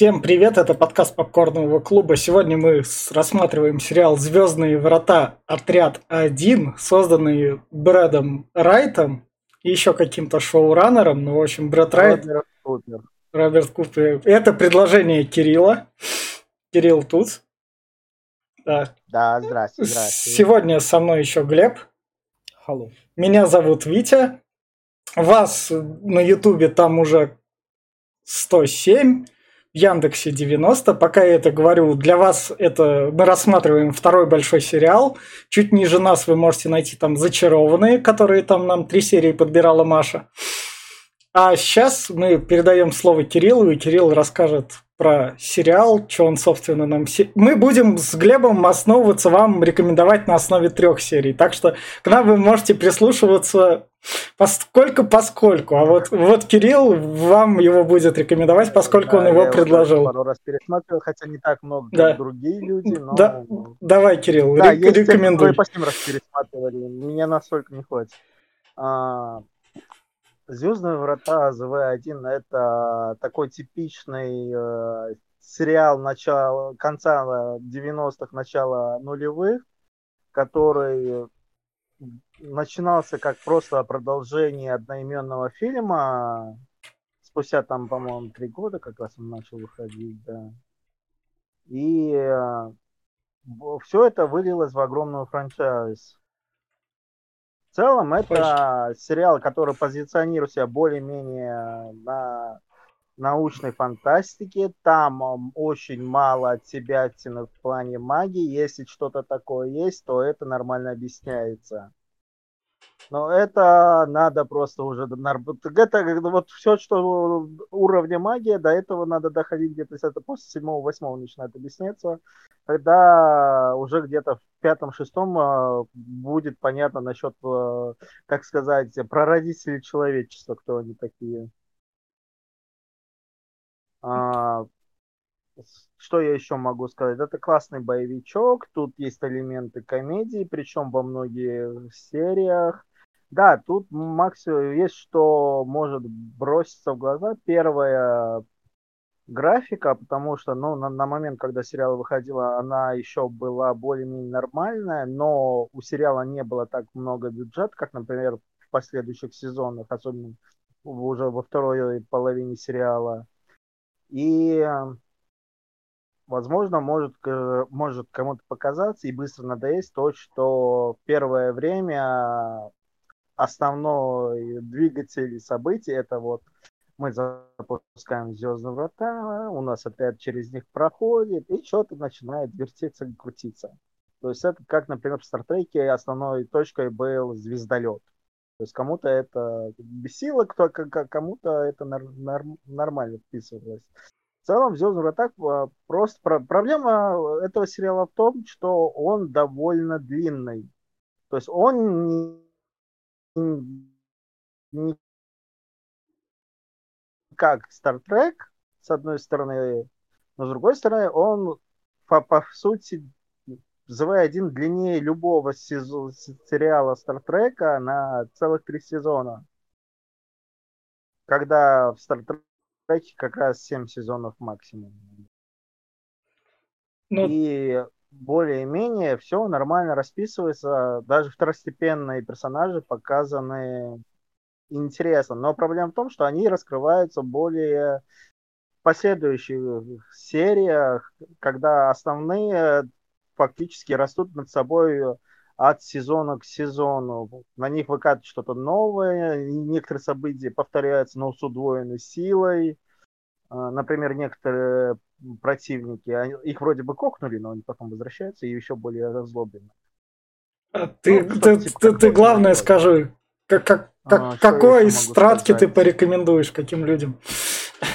Всем привет, это подкаст Попкорного клуба. Сегодня мы рассматриваем сериал «Звездные врата. Отряд 1», созданный Брэдом Райтом и еще каким-то шоураннером. Ну, в общем, Брэд Райт... Роберт Купер. Роберт Купер. Это предложение Кирилла. Кирилл тут. Да, да здравствуйте, здравствуйте. Сегодня со мной еще Глеб. Hello. Меня зовут Витя. Вас на Ютубе там уже 107. Яндексе 90. Пока я это говорю, для вас это мы рассматриваем второй большой сериал. Чуть ниже нас вы можете найти там «Зачарованные», которые там нам три серии подбирала Маша. А сейчас мы передаем слово Кириллу, и Кирилл расскажет про сериал, что он, собственно, нам... Мы будем с Глебом основываться, вам рекомендовать на основе трех серий. Так что к нам вы можете прислушиваться поскольку поскольку. А вот, вот Кирилл вам его будет рекомендовать, поскольку да, он его предложил. пару раз пересматривал, хотя не так много, да. другие люди. Но... Да, давай, Кирилл, да, ре- рекомендуй. Те, по раз пересматривали, меня настолько не хватит. А, Звездные врата ЗВ-1 это такой типичный э, сериал начала, конца 90-х, начала нулевых, который начинался как просто продолжение одноименного фильма. Спустя там, по-моему, три года как раз он начал выходить, да. И э, все это вылилось в огромную франчайз. Целом, это сериал, который позиционирует себя более-менее на научной фантастике. Там очень мало от себя в плане магии. Если что-то такое есть, то это нормально объясняется. Но это надо просто уже... Это вот все, что уровня магии, до этого надо доходить где-то, это после седьмого, восьмого начинает объясняться. Когда уже где-то в пятом-шестом а, будет понятно насчет, а, как сказать, прародителей человечества, кто они такие. А, что я еще могу сказать? Это классный боевичок, тут есть элементы комедии, причем во многих сериях. Да, тут максимум есть, что может броситься в глаза. Первая графика, потому что, ну, на, на момент, когда сериал выходила, она еще была более-менее нормальная, но у сериала не было так много бюджета, как, например, в последующих сезонах, особенно уже во второй половине сериала. И, возможно, может, может кому-то показаться и быстро надоесть то, что первое время основной двигатель событий это вот мы запускаем звездные врата, у нас опять через них проходит, и что-то начинает вертеться крутиться. То есть это как, например, в Стартреке основной точкой был звездолет. То есть кому-то это бесило, кто, кому-то это норм, нормально вписывалось. В целом, в Звездных вратах а, просто проблема этого сериала в том, что он довольно длинный. То есть он как Star Trek, с одной стороны, но с другой стороны, он по, по сути ZV-1 длиннее любого сезон, сериала Star Trek на целых три сезона. Когда в Star Trek как раз 7 сезонов максимум. Ну... И более-менее все нормально расписывается. Даже второстепенные персонажи показаны интересно. Но проблема в том, что они раскрываются более последующих сериях, когда основные фактически растут над собой от сезона к сезону. На них выкатывает что-то новое, некоторые события повторяются, но с удвоенной силой. А, например, некоторые противники, они, их вроде бы кокнули, но они потом возвращаются и еще более разлоблены. А ты, ну, ты, типа, ты, ты главное скажи, как, как, как, а, какой из стратки ты порекомендуешь, каким людям?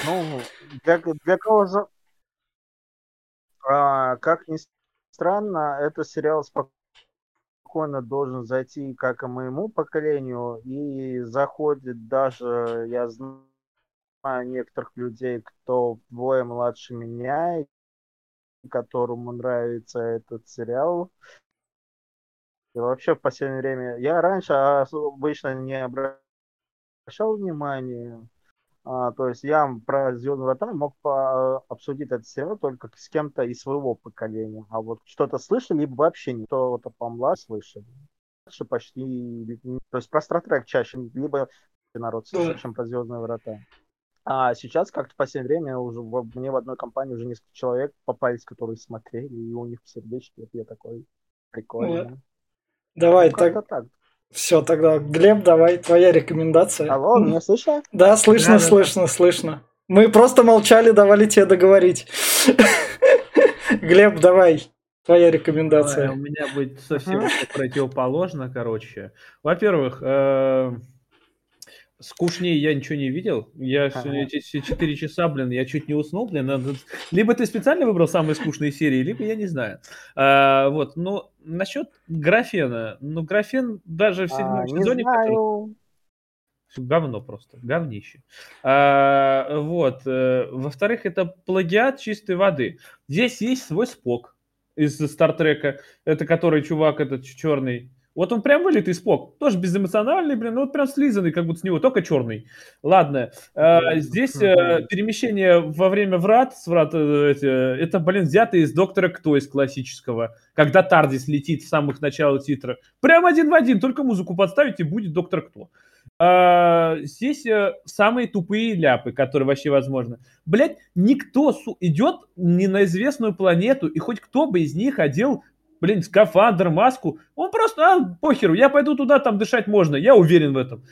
Ну, для, для кого за... А, как ни странно, это сериал спокойно должен зайти как и моему поколению, и заходит даже, я знаю, некоторых людей, кто вдвое младше меня, которому нравится этот сериал. И вообще в последнее время... Я раньше обычно не обращал внимания, А, то есть я про Звездные врата мог по- обсудить этот сериал только с кем-то из своего поколения. А вот что-то слышали, либо вообще не то-то помла слышали. Почти... То есть про Стартрек чаще, либо народ слышит, чем про Звездные врата. А сейчас как-то в последнее время уже в, мне в одной компании уже несколько человек попались, которые смотрели, и у них сердечки, вот я такой прикольный. Вот. Давай, Ну, так, так. все, тогда, Глеб, давай, твоя рекомендация. Алло, меня слышно? Да, слышно, Да-да-да. слышно, слышно. Мы просто молчали, давали тебе договорить. Глеб, давай, твоя Ой, У рекомендация. меня будет совсем противоположно, короче. Во-первых, э, скучнее я ничего не видел. Я Ага. эти все 4 часа, блин, я чуть не уснул, блин. надо- Либо ты специально выбрал самые скучные серии, либо я не знаю. А, Вот, ну, насчет графена. Ну, графен даже в А, седьмом не сезоне, который-. Говно просто, говнище. А, вот. э, Во-вторых, это плагиат чистой воды. Здесь есть свой спок из Стартрека. Это который чувак этот черный. Вот он прям вылитый спок. Тоже безэмоциональный, блин. Ну вот прям слизанный, как будто с него, только черный. Ладно. а, здесь э, перемещение во время врат, с врат, э, эти, это, блин, взято из Доктора Кто из классического. Когда Тардис летит в самых началах титра. Прям один в один, только музыку подставить и будет Доктор Кто. А, здесь э, самые тупые ляпы, которые вообще возможны. Блять, никто су- идет не на известную планету, и хоть кто бы из них одел, блин, скафандр, маску, он просто, а, похеру, я пойду туда, там дышать можно, я уверен в этом.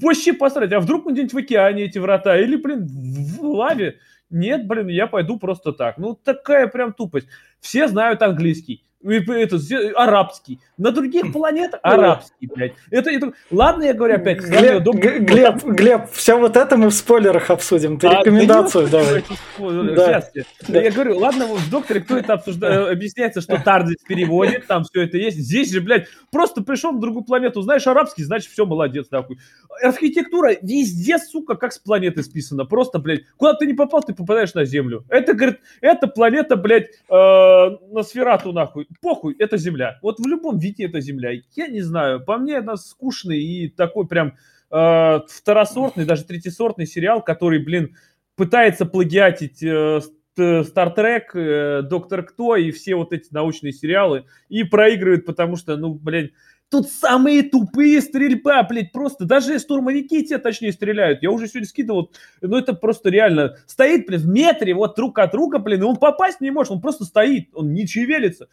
Вообще посрать, а вдруг где-нибудь в океане эти врата, или, блин, в, лаве? Нет, блин, я пойду просто так. Ну, такая прям тупость. Все знают английский. И Это, арабский. На других планетах арабский, блядь. Это, это... Ладно, я говорю опять. Глеб, Кто, Глеб, Глеб, все вот это мы в спойлерах обсудим. Ты а, да рекомендацию не давай. Да. Сейчас. Да. Я говорю, ладно, в докторе кто это обсуждает, объясняется, что Тардис переводит, там все это есть. Здесь же, блядь, просто пришел на другую планету, знаешь арабский, значит, все, молодец, нахуй. Архитектура везде, сука, как с планеты списана. Просто, блядь, куда ты не попал, ты попадаешь на Землю. Это, говорит, это планета, блядь, э, на сферату, нахуй. Похуй, это Земля. Вот в любом виде это Земля. Я не знаю, по мне она скучный и такой прям э, второсортный, даже третьесортный сериал, который, блин, пытается плагиатить э, Стартрек, Доктор Кто и все вот эти научные сериалы и проигрывает, потому что, ну, блин, тут самые тупые стрельба, блядь, просто даже штурмовики те точнее стреляют. Я уже сегодня скидывал, ну это просто реально. Стоит, блин, в метре вот друг от друга, блин, и он попасть не может, он просто стоит, он не шевелится.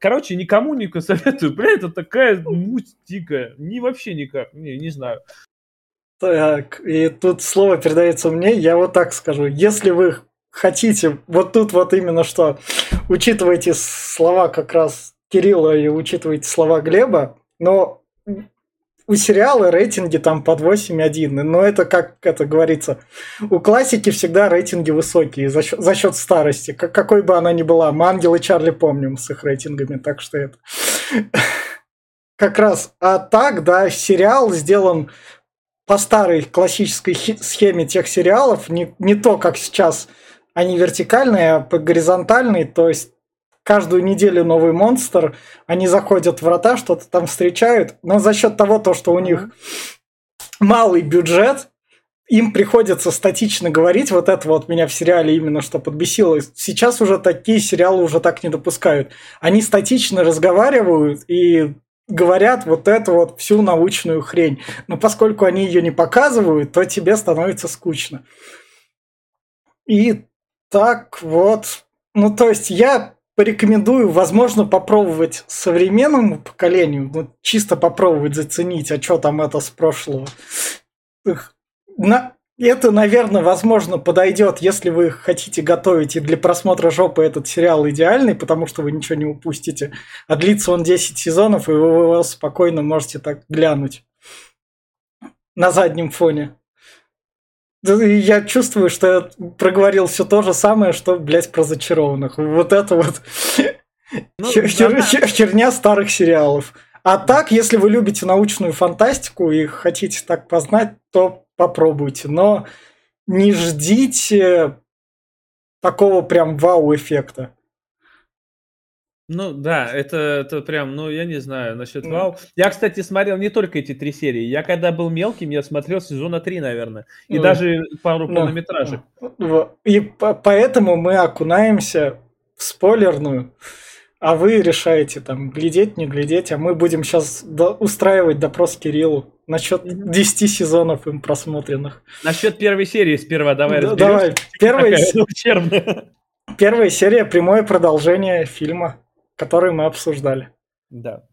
Короче, никому не советую, блядь, это такая муть дикая. Ни вообще никак, не, не знаю. Так, и тут слово передается мне. Я вот так скажу. Если вы хотите, вот тут вот именно что, учитывайте слова как раз Кирилла и учитывайте слова Глеба, но у сериала рейтинги там под 8,1, но это, как это говорится, у классики всегда рейтинги высокие за счет, за счет старости, как, какой бы она ни была. Мы Ангел и Чарли помним с их рейтингами, так что это... Как раз, а так, да, сериал сделан по старой классической схеме тех сериалов, не, не то, как сейчас они вертикальные, а по горизонтальной, то есть каждую неделю новый монстр, они заходят в врата, что-то там встречают, но за счет того, то, что у них малый бюджет, им приходится статично говорить, вот это вот меня в сериале именно что подбесило. Сейчас уже такие сериалы уже так не допускают. Они статично разговаривают и говорят вот эту вот всю научную хрень. Но поскольку они ее не показывают, то тебе становится скучно. И так вот, ну то есть я порекомендую, возможно, попробовать современному поколению, ну чисто попробовать заценить, а что там это с прошлого. На- это, наверное, возможно, подойдет, если вы хотите готовить, и для просмотра жопы этот сериал идеальный, потому что вы ничего не упустите. А длится он 10 сезонов, и вы его спокойно можете так глянуть на заднем фоне. Я чувствую, что я проговорил все то же самое, что, блядь, про зачарованных. Вот это вот Ну, хер- хер- она- хер- херня старых сериалов. А так, если вы любите научную фантастику и хотите так познать, то попробуйте. Но не ждите такого прям вау-эффекта. Ну да, это, это прям, ну я не знаю насчет вау. Я, кстати, смотрел не только эти три серии. Я когда был мелким, я смотрел сезона три, наверное. И Ну, даже пару да. полнометражек. Во- И по- поэтому мы окунаемся в спойлерную, а вы решаете там глядеть, не глядеть, а мы будем сейчас устраивать допрос Кириллу насчет Мгм. 10 сезонов им просмотренных. Насчет первой серии сперва давай Да, разберемся. Давай, первая, ущербная. первая серия прямое продолжение фильма, который мы обсуждали. Да.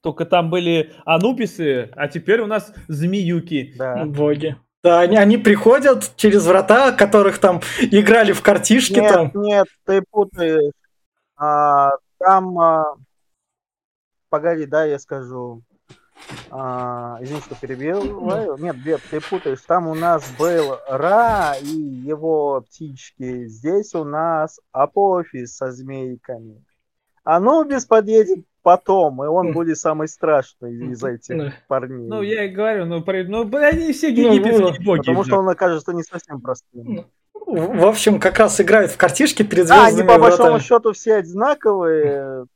Только там были анубисы, а теперь у нас змеюки. Да. Боги. Да, они, они приходят через врата, которых там играли в картишки Нет, там. нет, ты путаешь. А, там, а, погоди, да, я скажу. А, извини, что перебиваю. Нет, Глеб, ты путаешь. Там у нас был Ра и его птички. Здесь у нас Апофис со змейками. Анубис подъедет потом, и он М. будет самый страшный из этих Да. парней. Ну, я и говорю, ну, при- ну они все Ну, египетские боги. Потому что он окажется не совсем простым. В в общем, как раз играют в картишки перед Да, они звездными по большому счету все одинаковые.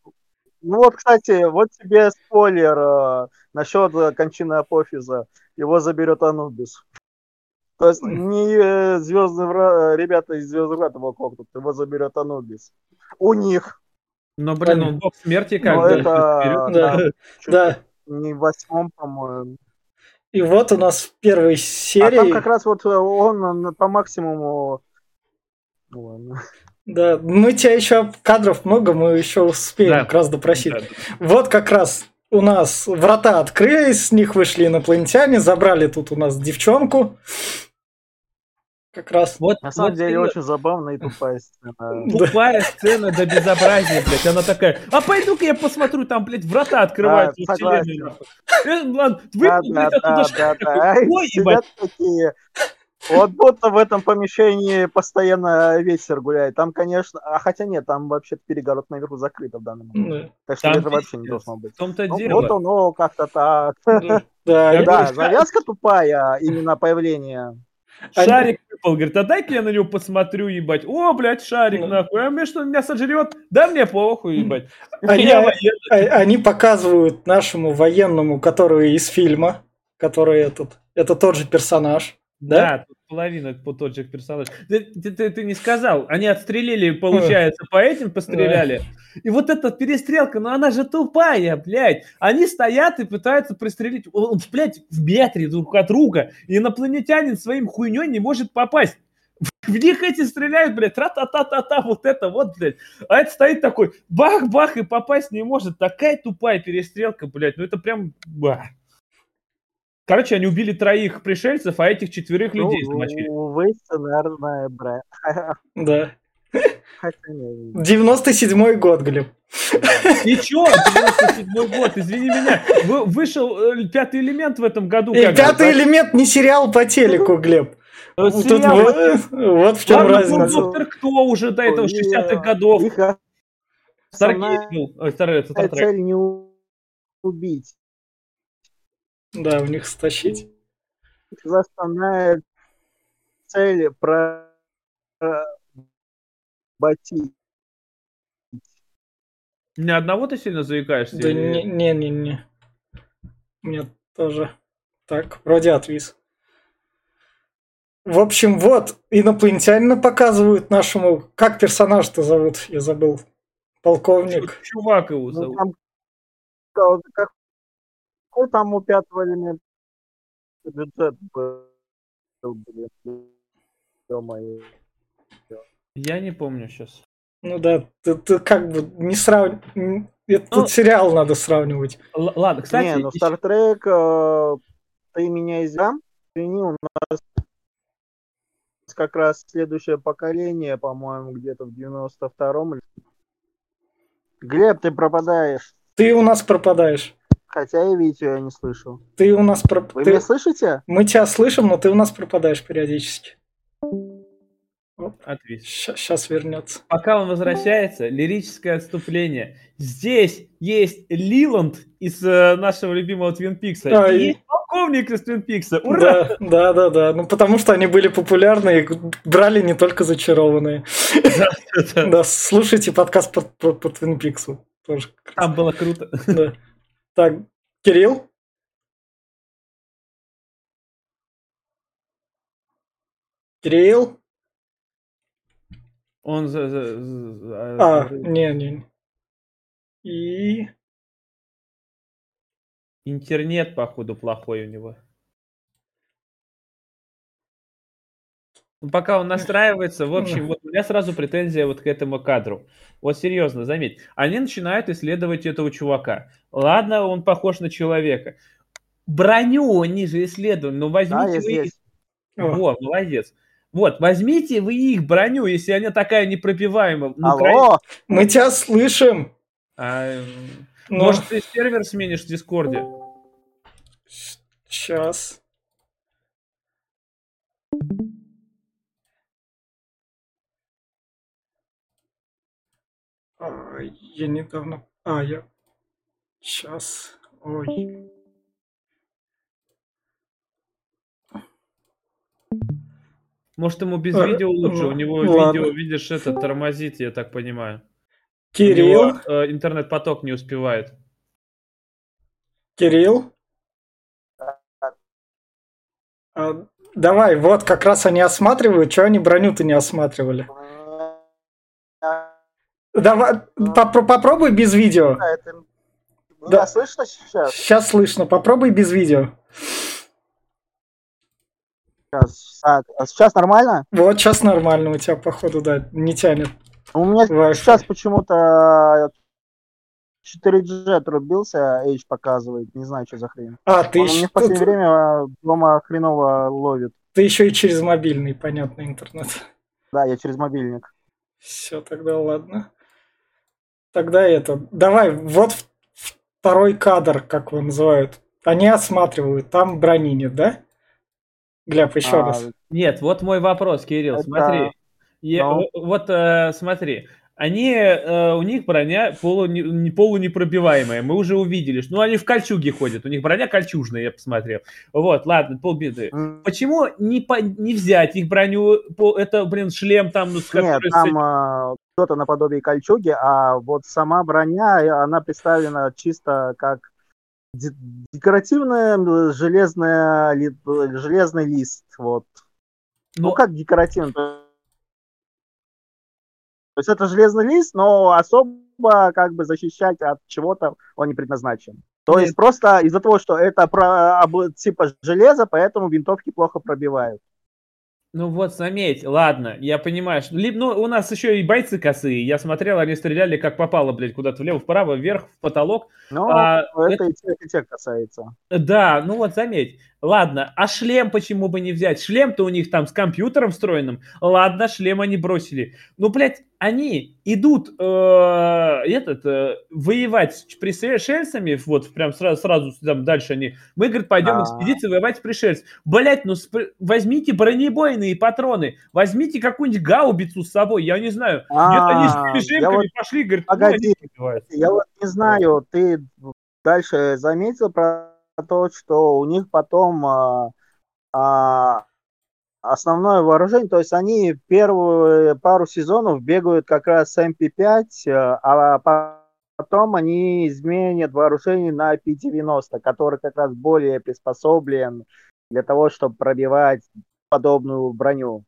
Ну вот, кстати, вот тебе спойлер э, насчет э, кончины Апофиза. Его заберет Анубис. То есть не звездные ребята из Звездных врат его кокнут, его заберет Анубис. У них. Но, блин, он бог смерти как Но бы. это вперед. Да. Да. не в восьмом, по-моему. И вот у нас в первой А там серии, как раз вот э, он э, по максимуму... Ну, ладно. Да, мы тебя еще кадров много, мы еще успеем Да. как раз допросить. Да. Вот как раз у нас врата открылись, с них вышли инопланетяне, забрали тут у нас девчонку. Как раз. Вот, На самом вот деле именно очень забавная и тупая сцена. Тупая сцена до безобразия, блядь. Она такая, а пойду-ка я посмотрю, там, блядь, врата открываются Да, согласен. Э, ладно, Да, выпал, да, блядь, оттуда ой, ебать. Вот будто в этом помещении постоянно ветер гуляет. Там, конечно, а хотя нет, там вообще перегород наверху закрыт в данный момент. Да. Так что ветра вообще не должно быть. В том-то Ну, дело. вот оно как-то так. Да, они- Да, говорю, завязка тупая, именно появление. Шарик выпал, говорит, а дай-ка я на него посмотрю, ебать. О, блядь, шарик, Ну. нахуй. А мне что, меня сожрет? Да мне похуй, ебать. Они- а- они показывают нашему военному, который из фильма, который этот, это тот же персонаж, да? Да, тут половина по тот же персонаж. Ты, ты- ты- ты не сказал. Они отстрелили, получается, по этим постреляли. И вот эта перестрелка, ну она же тупая, блядь. Они стоят и пытаются пристрелить, он, блядь, в метре друг от друга. И инопланетянин своим хуйней не может попасть. В них эти стреляют, блядь, тра-та-та-та-та, вот это вот, блядь. А это стоит такой, бах-бах, и попасть не может. Такая тупая перестрелка, блядь, ну это прям... ба. Короче, они убили троих пришельцев, а этих четверых Ну, людей замочили. увы, сценарная бра. Да. Хотя не. 97-й год, Глеб. И чё, 97 год, извини меня, Вы- вышел э, пятый элемент в этом году. И пятый элемент не сериал по телеку, Глеб. Э, Тут вот, вот в чем разница. доктор Кто уже до этого, И, 60-х э, годов. Старгейт был. Цель не убить. Да, у них стащить. Основная цель про ботить. Ни одного ты сильно заикаешься? Да или- не-не-не. Мне тоже. Так, вроде отвис. В общем, вот, инопланетянина показывают нашему... Как персонаж-то зовут? Я забыл. Полковник. Чу- Чувак его Ну, зовут. там, как- как- какой там у пятого элемента бюджет был, блин, ё-моё. Я не помню сейчас. Ну да, ты как бы не сравнивать. Это Ну, сериал надо сравнивать. ладно, кстати, не, ну Trek, э, ты меня извини, извини, у нас как раз следующее поколение, по-моему, где-то в 92-м. или- Глеб, ты пропадаешь. Ты у нас пропадаешь. Хотя я Витю я не слышу. Ты у нас проп- Вы ты- меня слышите? Мы тебя слышим, но ты у нас пропадаешь периодически. Отвис. Сейчас вернется. Пока он возвращается, лирическое отступление. Здесь есть Лиланд из э, нашего любимого Твин Пикса. А, и и- есть полковник из Твин Пикса. Ура! Да, да, да, да. Ну, потому что они были популярны и брали не только зачарованные. Да. Да, слушайте подкаст по, по, по Twin Peaks. Тоже. Там было круто. Да. Так, Кирилл? Кирилл? Он за... за- за- А, не, не. И... Интернет, походу, плохой у него. Пока он настраивается, в общем, вот у меня сразу претензия вот к этому кадру. Вот серьезно, заметь, они начинают исследовать этого чувака. Ладно, он похож на человека. Броню они же исследовали, но Да, возьмите я вы их- здесь. О, Вот, молодец. Вот, возьмите вы их броню, если она такая непробиваемая. Ну, край- Алло, мы тебя слышим. А, Но... Может, ты сервер сменишь в Дискорде? Сейчас. Я недавно... А, я... Сейчас. Ой. Может, ему без А, видео лучше? У ну, него ладно. видео, видишь, это тормозит, я так понимаю. У Кирилл? него, э, интернет-поток не успевает. Кирилл? А, давай, вот как раз они осматривают, что они броню-то не осматривали. Давай, попро- попробуй без видео. А, это- Да. Меня слышно сейчас? Сейчас слышно, попробуй без видео. Сейчас, Так, а сейчас нормально? Вот сейчас нормально у тебя, походу, да, не тянет. У меня Wi-Fi. сейчас почему-то 4G отрубился, H показывает, не знаю, что за хрень. А, ты, Он еще, мне в последнее время дома хреново ловит. ты еще и через мобильный, понятно, интернет. Да, я через мобильник. Все, тогда ладно. Тогда это. Давай, вот второй кадр, как его называют. Они осматривают, там брони нет, да? Гляб, еще А, раз. Нет, вот мой вопрос, Кирилл, Это- смотри. Я- Ну. в- Вот э, смотри, они, э, у них броня полу, не, не- полунепробиваемая, мы уже увидели, что ну, они в кольчуге ходят, у них броня кольчужная, я посмотрел. Вот, ладно, полбеды. м, Почему не, по- не взять их броню, по- это, блин, шлем там, ну, Нет, с там а, что-то наподобие кольчуги, а вот сама броня, э, она представлена чисто как де- декоративная железная, э, железный лист. Вот. Ну, Ну, как декоративный? То есть это железный лист, но особо как бы защищать от чего-то он не предназначен. То Нет. есть просто из-за того, что это про, типа железа, поэтому винтовки плохо пробивают. Ну вот, заметь, ладно, я понимаю, что... либо- ну, у нас еще и бойцы косые, я смотрел, они стреляли как попало, блядь, куда-то влево, вправо, вверх, в потолок. Но А, это и тех, и тех касается. Да, ну вот заметь. Ладно, а шлем почему бы не взять? Шлем-то у них там с компьютером встроенным. Ладно, шлем они бросили. Ну, блядь, они идут э, этот, э, воевать с пришельцами, вот прям сразу, сразу там дальше они. Мы, говорит, пойдем А. экспедицию воевать с пришельцами. Блять, ну спр- возьмите бронебойные патроны, возьмите какую-нибудь гаубицу с собой, я не знаю. Нет, они с А, теми я шемками вот- пошли, говорит, Погоди. ну, они убивают. Я вот не знаю, ты дальше заметил про то, что у них потом а, а, основное вооружение, то есть они первые пару сезонов бегают как раз с MP5, э, а по- потом они изменят вооружение на P90, который как раз более приспособлен для того, чтобы пробивать подобную броню.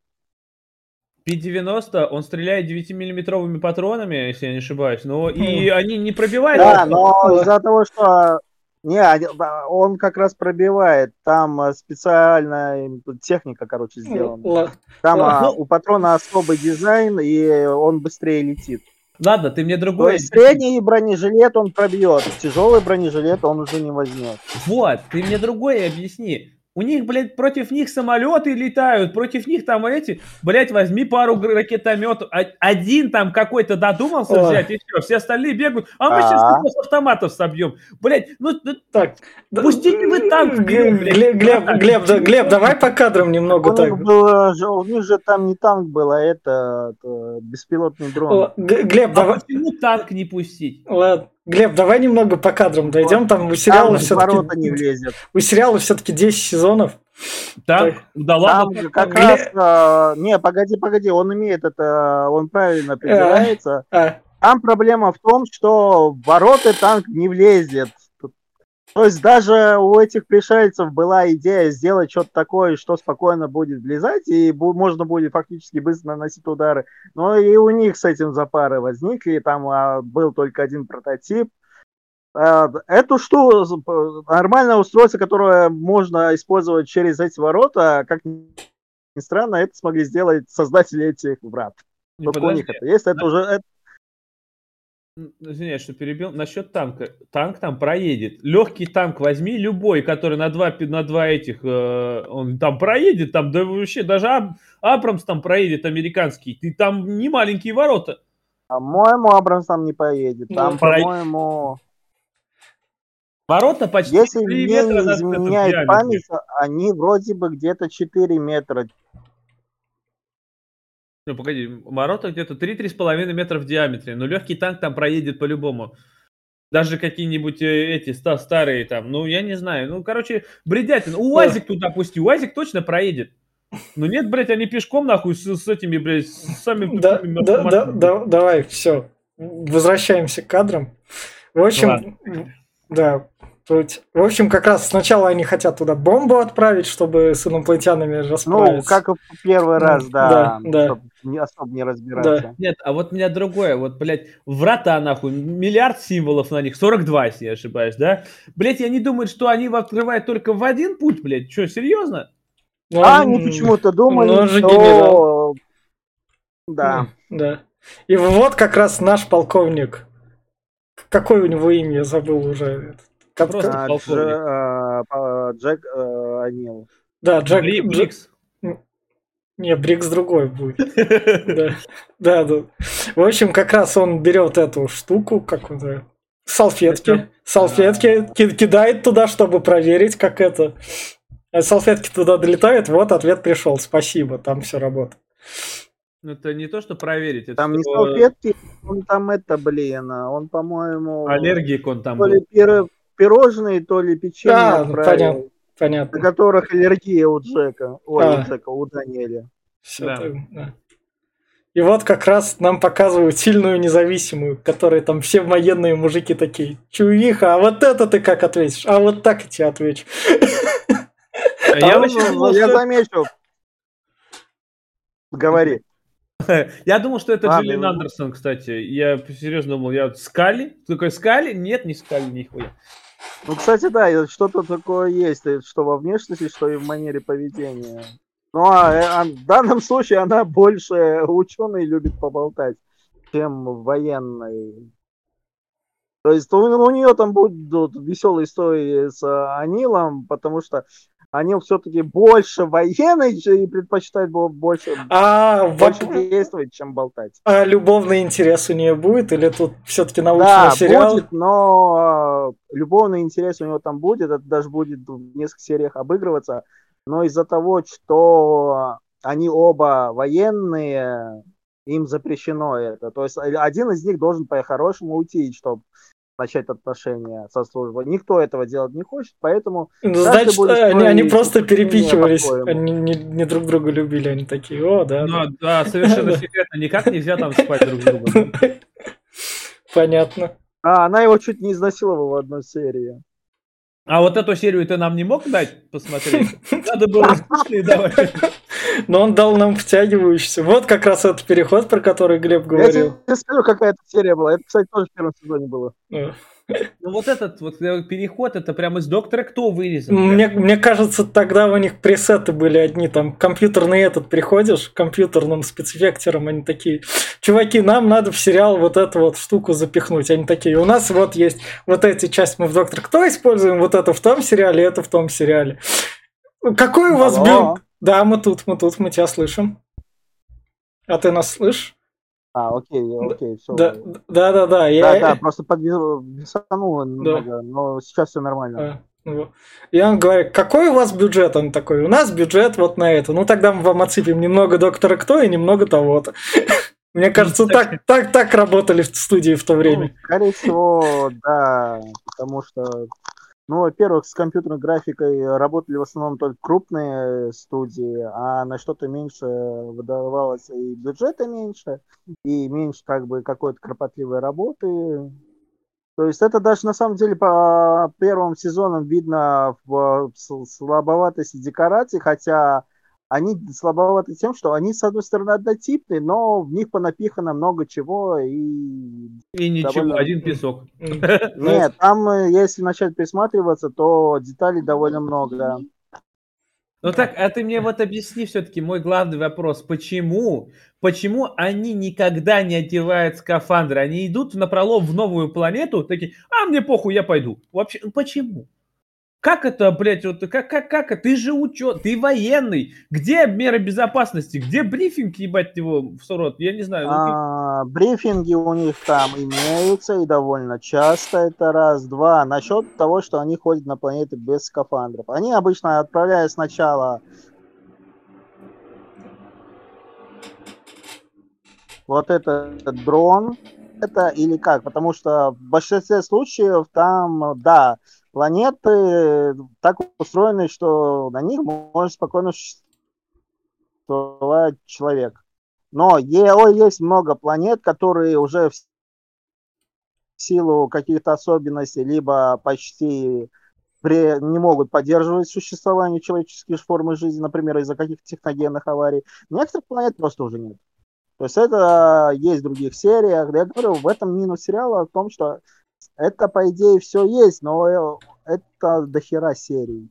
Пи-90, он стреляет 9-миллиметровыми патронами, если я не ошибаюсь, но и они не пробивают. Да, но из-за того, что не, они- да, он как раз пробивает. Там э, специальная техника, короче, сделана. Ла- Там а, Ну- у патрона особый дизайн, и он быстрее летит. Ладно, ты мне То другой... есть средний бронежилет он пробьет, тяжелый бронежилет он уже не возьмет. Вот, ты мне другое объясни. У них, блядь, против них самолеты летают, против них там эти, блядь, возьми пару ракетометов. Один там какой-то додумался Ой. взять, и все, все остальные бегают, а мы сейчас его с автоматов собьем. Блядь, ну, ну так, пустите вы танк Глеб, Глеб, Глеб, да, Глеб, давай по кадрам немного так. У них же там не танк был, а это, беспилотный дрон. Глеб, а давай. почему танк не пустить? Ладно. Глеб, давай немного по кадрам дойдем. Там у сериала все-таки... не влезет. У сериала все-таки 10 сезонов. Так, да ладно. Там как Глеб... раз... А, не, погоди, погоди, он имеет это... Он правильно определяется. А, а. Там проблема в том, что в ворота танк не влезет. То есть даже у этих пришельцев была идея сделать что-то такое, что спокойно будет влезать, и можно будет фактически быстро наносить удары. Но и у них с этим запары возникли, там а, был только один прототип. А, эту штуку, нормальное устройство, которое можно использовать через эти ворота, как ни странно, это смогли сделать создатели этих врат. Только у них это есть, это уже... Это, Извиняюсь, что перебил. Насчет танка. Танк там проедет. Легкий танк возьми, любой, который на два, на два этих, э, он там проедет, там да вообще даже Аб, Абрамс там проедет, американский. Ты там не маленькие ворота. По-моему, Абрамс там не поедет. Ну, там, ну, по-моему... Ворота почти Если мне не изменяет память, они вроде бы где-то 4 метра ну, погоди, ворота где-то 3-3,5 метра в диаметре, но легкий танк там проедет по-любому. Даже какие-нибудь э, эти старые там, ну, я не знаю. Ну, короче, бредятина. УАЗик туда пусти, УАЗик точно проедет. Ну нет, блядь, они пешком нахуй с, с этими, блядь, с самими да, да, да, да, давай, все. Возвращаемся к кадрам. В общем, Ладно. да, в общем, как раз сначала они хотят туда бомбу отправить, чтобы с инопланетянами расправиться. Ну, как в первый раз, да. Да, да. Не особо не разбираться. Да. Нет, а вот у меня другое. Вот, блядь, врата, нахуй, миллиард символов на них, 42, если я ошибаюсь, да? Блядь, я не думаю, что они открывают только в один путь, блядь. Что, серьезно? Ну, а, они почему-то думали, ну, что... Да. Да. И вот как раз наш полковник. Какое у него имя, я забыл уже. Просто а, Дж, а, Джек а, Анил. Да, Джек... Бри, Брикс. Не, Брикс другой будет. да. да. В общем, как раз он берет эту штуку, как он салфетки, салфетки, кидает туда, чтобы проверить, как это. А салфетки туда долетают, вот ответ пришел, спасибо, там все работает. Ну, это не то, что проверить. Это там не салфетки, он там это, блин, он, по-моему... Аллергик он там был пирожные, то ли печенье а, понятно, понятно. на которых аллергия у Джека, ой, а. у Джека, у Даниэля. Все да. Так, да. И вот как раз нам показывают сильную независимую, которые там все военные мужики такие. Чувиха, а вот это ты как ответишь? А вот так я тебе отвечу. А я, а ну, я замечу. Говори. Я думал, что это а, Джиллиан Андерсон, кстати. Я серьезно думал, я Скали? Такой Скали? Нет, не Скали, нихуя. Ну, кстати, да, что-то такое есть, что во внешности, что и в манере поведения. Ну, а, э, а в данном случае она больше ученый любит поболтать, чем военный. То есть у, у нее там будут веселые истории с Анилом, потому что они все-таки больше военные и предпочитают больше, а, больше воп... действовать, чем болтать. А любовный интерес у нее будет или тут все-таки научный да, сериал? будет, но э, любовный интерес у него там будет, это даже будет в нескольких сериях обыгрываться, но из-за того, что они оба военные, им запрещено это. То есть один из них должен по-хорошему уйти, чтобы начать отношения со службой. Никто этого делать не хочет, поэтому... Ну, значит, они, они просто перепихивались, они не, не друг друга любили, они такие, о, да. Ну, да, совершенно секретно, никак нельзя там спать друг с другом. Понятно. А, она его чуть не изнасиловала в одной серии. А вот эту серию ты нам не мог дать посмотреть? Надо было давать. Но он дал нам втягивающийся. Вот как раз этот переход, про который Глеб говорил. Я тебе скажу, какая это серия была. Это, кстати, тоже в первом сезоне было. Ну вот этот вот переход, это прямо из Доктора Кто вырезан. Мне, мне кажется, тогда у них пресеты были одни, там, компьютерный этот, приходишь компьютерным спецэффектером, они такие, чуваки, нам надо в сериал вот эту вот штуку запихнуть. Они такие, у нас вот есть вот эти части мы в Доктор Кто используем, вот это в том сериале, это в том сериале. Какой у вас Алло. бюджет? Да, мы тут, мы тут, мы тебя слышим. А ты нас слышишь? А, окей, окей, все. Да, да, да, да. Да, Я, да, просто подвисануло немного, но сейчас все нормально. А, ну, И он говорит, какой у вас бюджет? Он такой, у нас бюджет вот на это. Ну тогда мы вам отсыпем немного доктора кто и немного того-то. Мне кажется, так, так, так работали в студии в то Ну, время. скорее всего, да, потому что, ну, во-первых, с компьютерной графикой работали в основном только крупные студии, а на что-то меньше выдавалось и бюджета меньше, и меньше как бы какой-то кропотливой работы. То есть это даже на самом деле по первым сезонам видно в с- слабоватости декораций, хотя они слабоваты тем, что они, с одной стороны, однотипные, но в них понапихано много чего, и И ничего, Довольно- один песок. нет, там, э, если начать присматриваться, то деталей довольно много. Ну так, а ты мне вот объясни все-таки мой главный вопрос. Почему? Почему они никогда не одевают скафандры? Они идут на пролом в новую планету, такие, а мне похуй, я пойду. Вообще, ну почему? Как это, блядь, вот как, как, как, ты же учет, ты военный. Где меры безопасности? Где брифинг, ебать его в сурот? Я не знаю. ну, А, брифинги у них там имеются и довольно часто, это раз. Два, насчет того, что они ходят на планеты без скафандров. Они обычно отправляют сначала вот этот дрон, это или как? Потому что в большинстве случаев там, да, планеты так устроены, что на них может спокойно существовать человек. Но есть много планет, которые уже в силу каких-то особенностей, либо почти не могут поддерживать существование человеческих формы жизни, например, из-за каких-то техногенных аварий. Некоторых планет просто уже нет. То есть это есть в других сериях. Я говорю, в этом минус сериала в том, что это, по идее, все есть, но э, это дохера серий.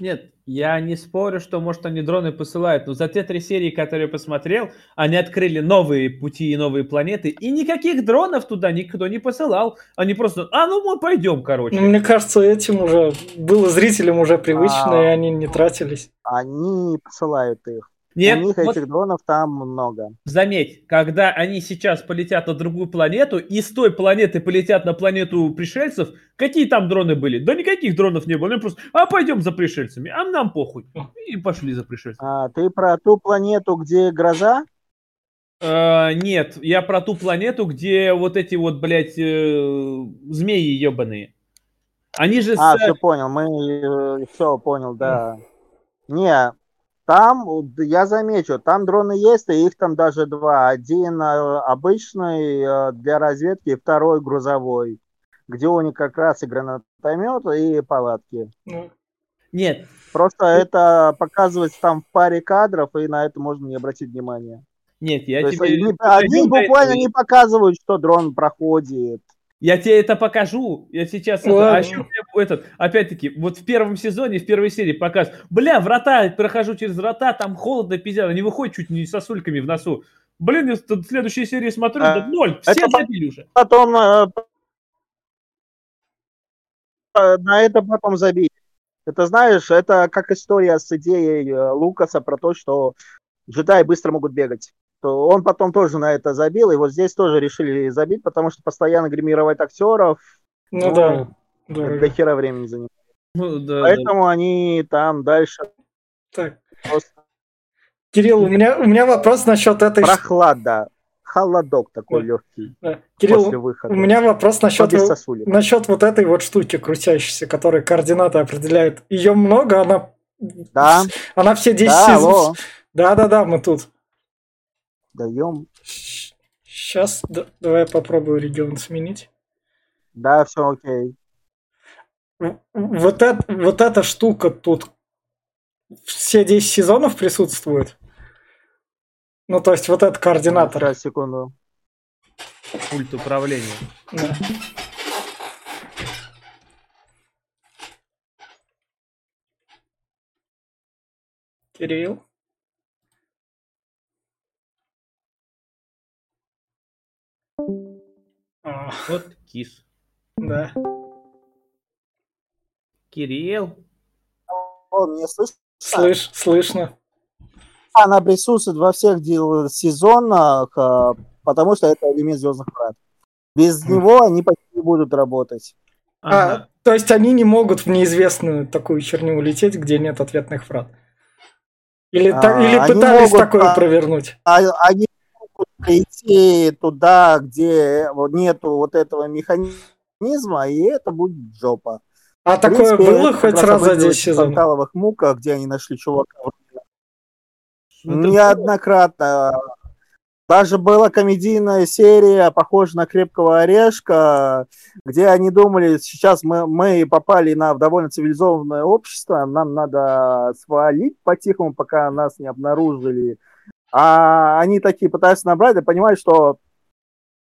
Нет, я не спорю, что, может, они дроны посылают, но за те три серии, которые я посмотрел, они открыли новые пути и новые планеты, и никаких дронов туда никто не посылал. Они просто, а ну мы пойдем, короче. Ну, мне кажется, этим уже было зрителям уже привычно, А. и они не тратились. Они не посылают их. Нет, У них вот этих дронов там много. заметь, когда они сейчас полетят на другую планету, и с той планеты полетят на планету пришельцев, какие там дроны были? Да никаких дронов не было. Они просто, а пойдем за пришельцами, а нам похуй. И пошли за пришельцами. А, ты про ту планету, где гроза? Э, нет, я про ту планету, где вот эти вот, блядь, э, змеи ебаные. Они же... А, с- все понял, мы все понял, да. Не, там, я замечу, там дроны есть, и их там даже два. Один э, обычный э, для разведки, второй грузовой, где у них как раз и гранатомет, и палатки. Ну, Нет, Просто это показывается там в паре кадров, и на это можно не обратить внимания. нет, я То есть тебе... они, мы они буквально не показывают, что дрон проходит. Я тебе это покажу. Я сейчас... это- а еще этот, опять-таки, вот в первом сезоне, в первой серии показывают. Бля, врата, прохожу через врата, там холодно, пиздец. Они выходят чуть не со сульками в носу. Блин, я в следующей серии смотрю, А, да ноль, все это забили уже. Потом э, э, на это потом забить. Это знаешь, это как история с идеей э, Лукаса про то, что джедаи быстро могут бегать. То он потом тоже на это забил, и вот здесь тоже решили забить, потому что постоянно гримировать актеров ну Ну, да, до хера времени занимает. Ну, да, да. Поэтому они там дальше Так, просто Кирилл, у меня, у меня вопрос насчет этой... прохлада, холодок такой Ой. легкий Да. после Кирилл, выхода. у меня вопрос насчет, насчет вот этой вот штуки крутящейся, которая координаты определяет. Ее много, она... Да, Она все 10 да, сезонов- алло, Да-да-да, мы тут. Даем. Сейчас, давай я попробую регион сменить. Да, все окей. Вот, это, вот эта штука тут все 10 сезонов присутствует? Ну, то есть вот этот координатор. Сейчас, секунду. Пульт управления. Да. Кирилл? А, Вот кис. да. Кирилл. О, меня слышно? Слышь, слышно. Она присутствует во всех сезонах, а, потому что это элемент Звездных врат. Без Мгм. него они почти не будут работать. Ага. А, то есть они не могут в неизвестную такую черню улететь, где нет ответных врат. Или, та- А, или они пытались могут, такое а, провернуть. А они прийти туда, где вот нету вот этого механизма, и это будет жопа. А В такое принципе, было хоть раз за было 10 в сезонов? «Танталовых муках», где они нашли чувака. Ну, Неоднократно. Даже была комедийная серия, похожая на «Крепкого орешка», где они думали, сейчас мы, мы попали на в довольно цивилизованное общество, нам надо свалить по-тихому, пока нас не обнаружили. А они такие пытаются набрать, и понимают, что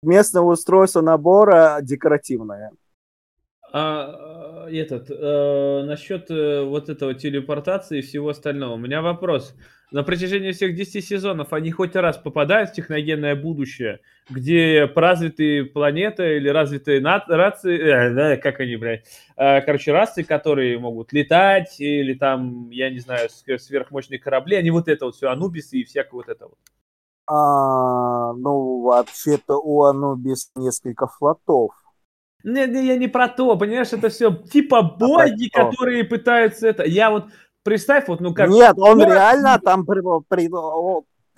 местное устройство набора декоративное. А, э, этот, э, насчет э, вот этого телепортации и всего остального. У меня вопрос. На протяжении всех 10 сезонов они хоть раз попадают в техногенное будущее, где развитые планеты или развитые нат- рации, э, как они, блядь, э, короче, расы, которые могут летать или там, я не знаю, сверхмощные корабли, они вот это вот все, анубисы и всякое вот это вот. А, ну, вообще-то у Анубис несколько флотов. Не, не, я не про то, понимаешь, это все типа боги, что? которые пытаются это. Я вот представь, вот, ну как. Нет, он город- реально там... при- при-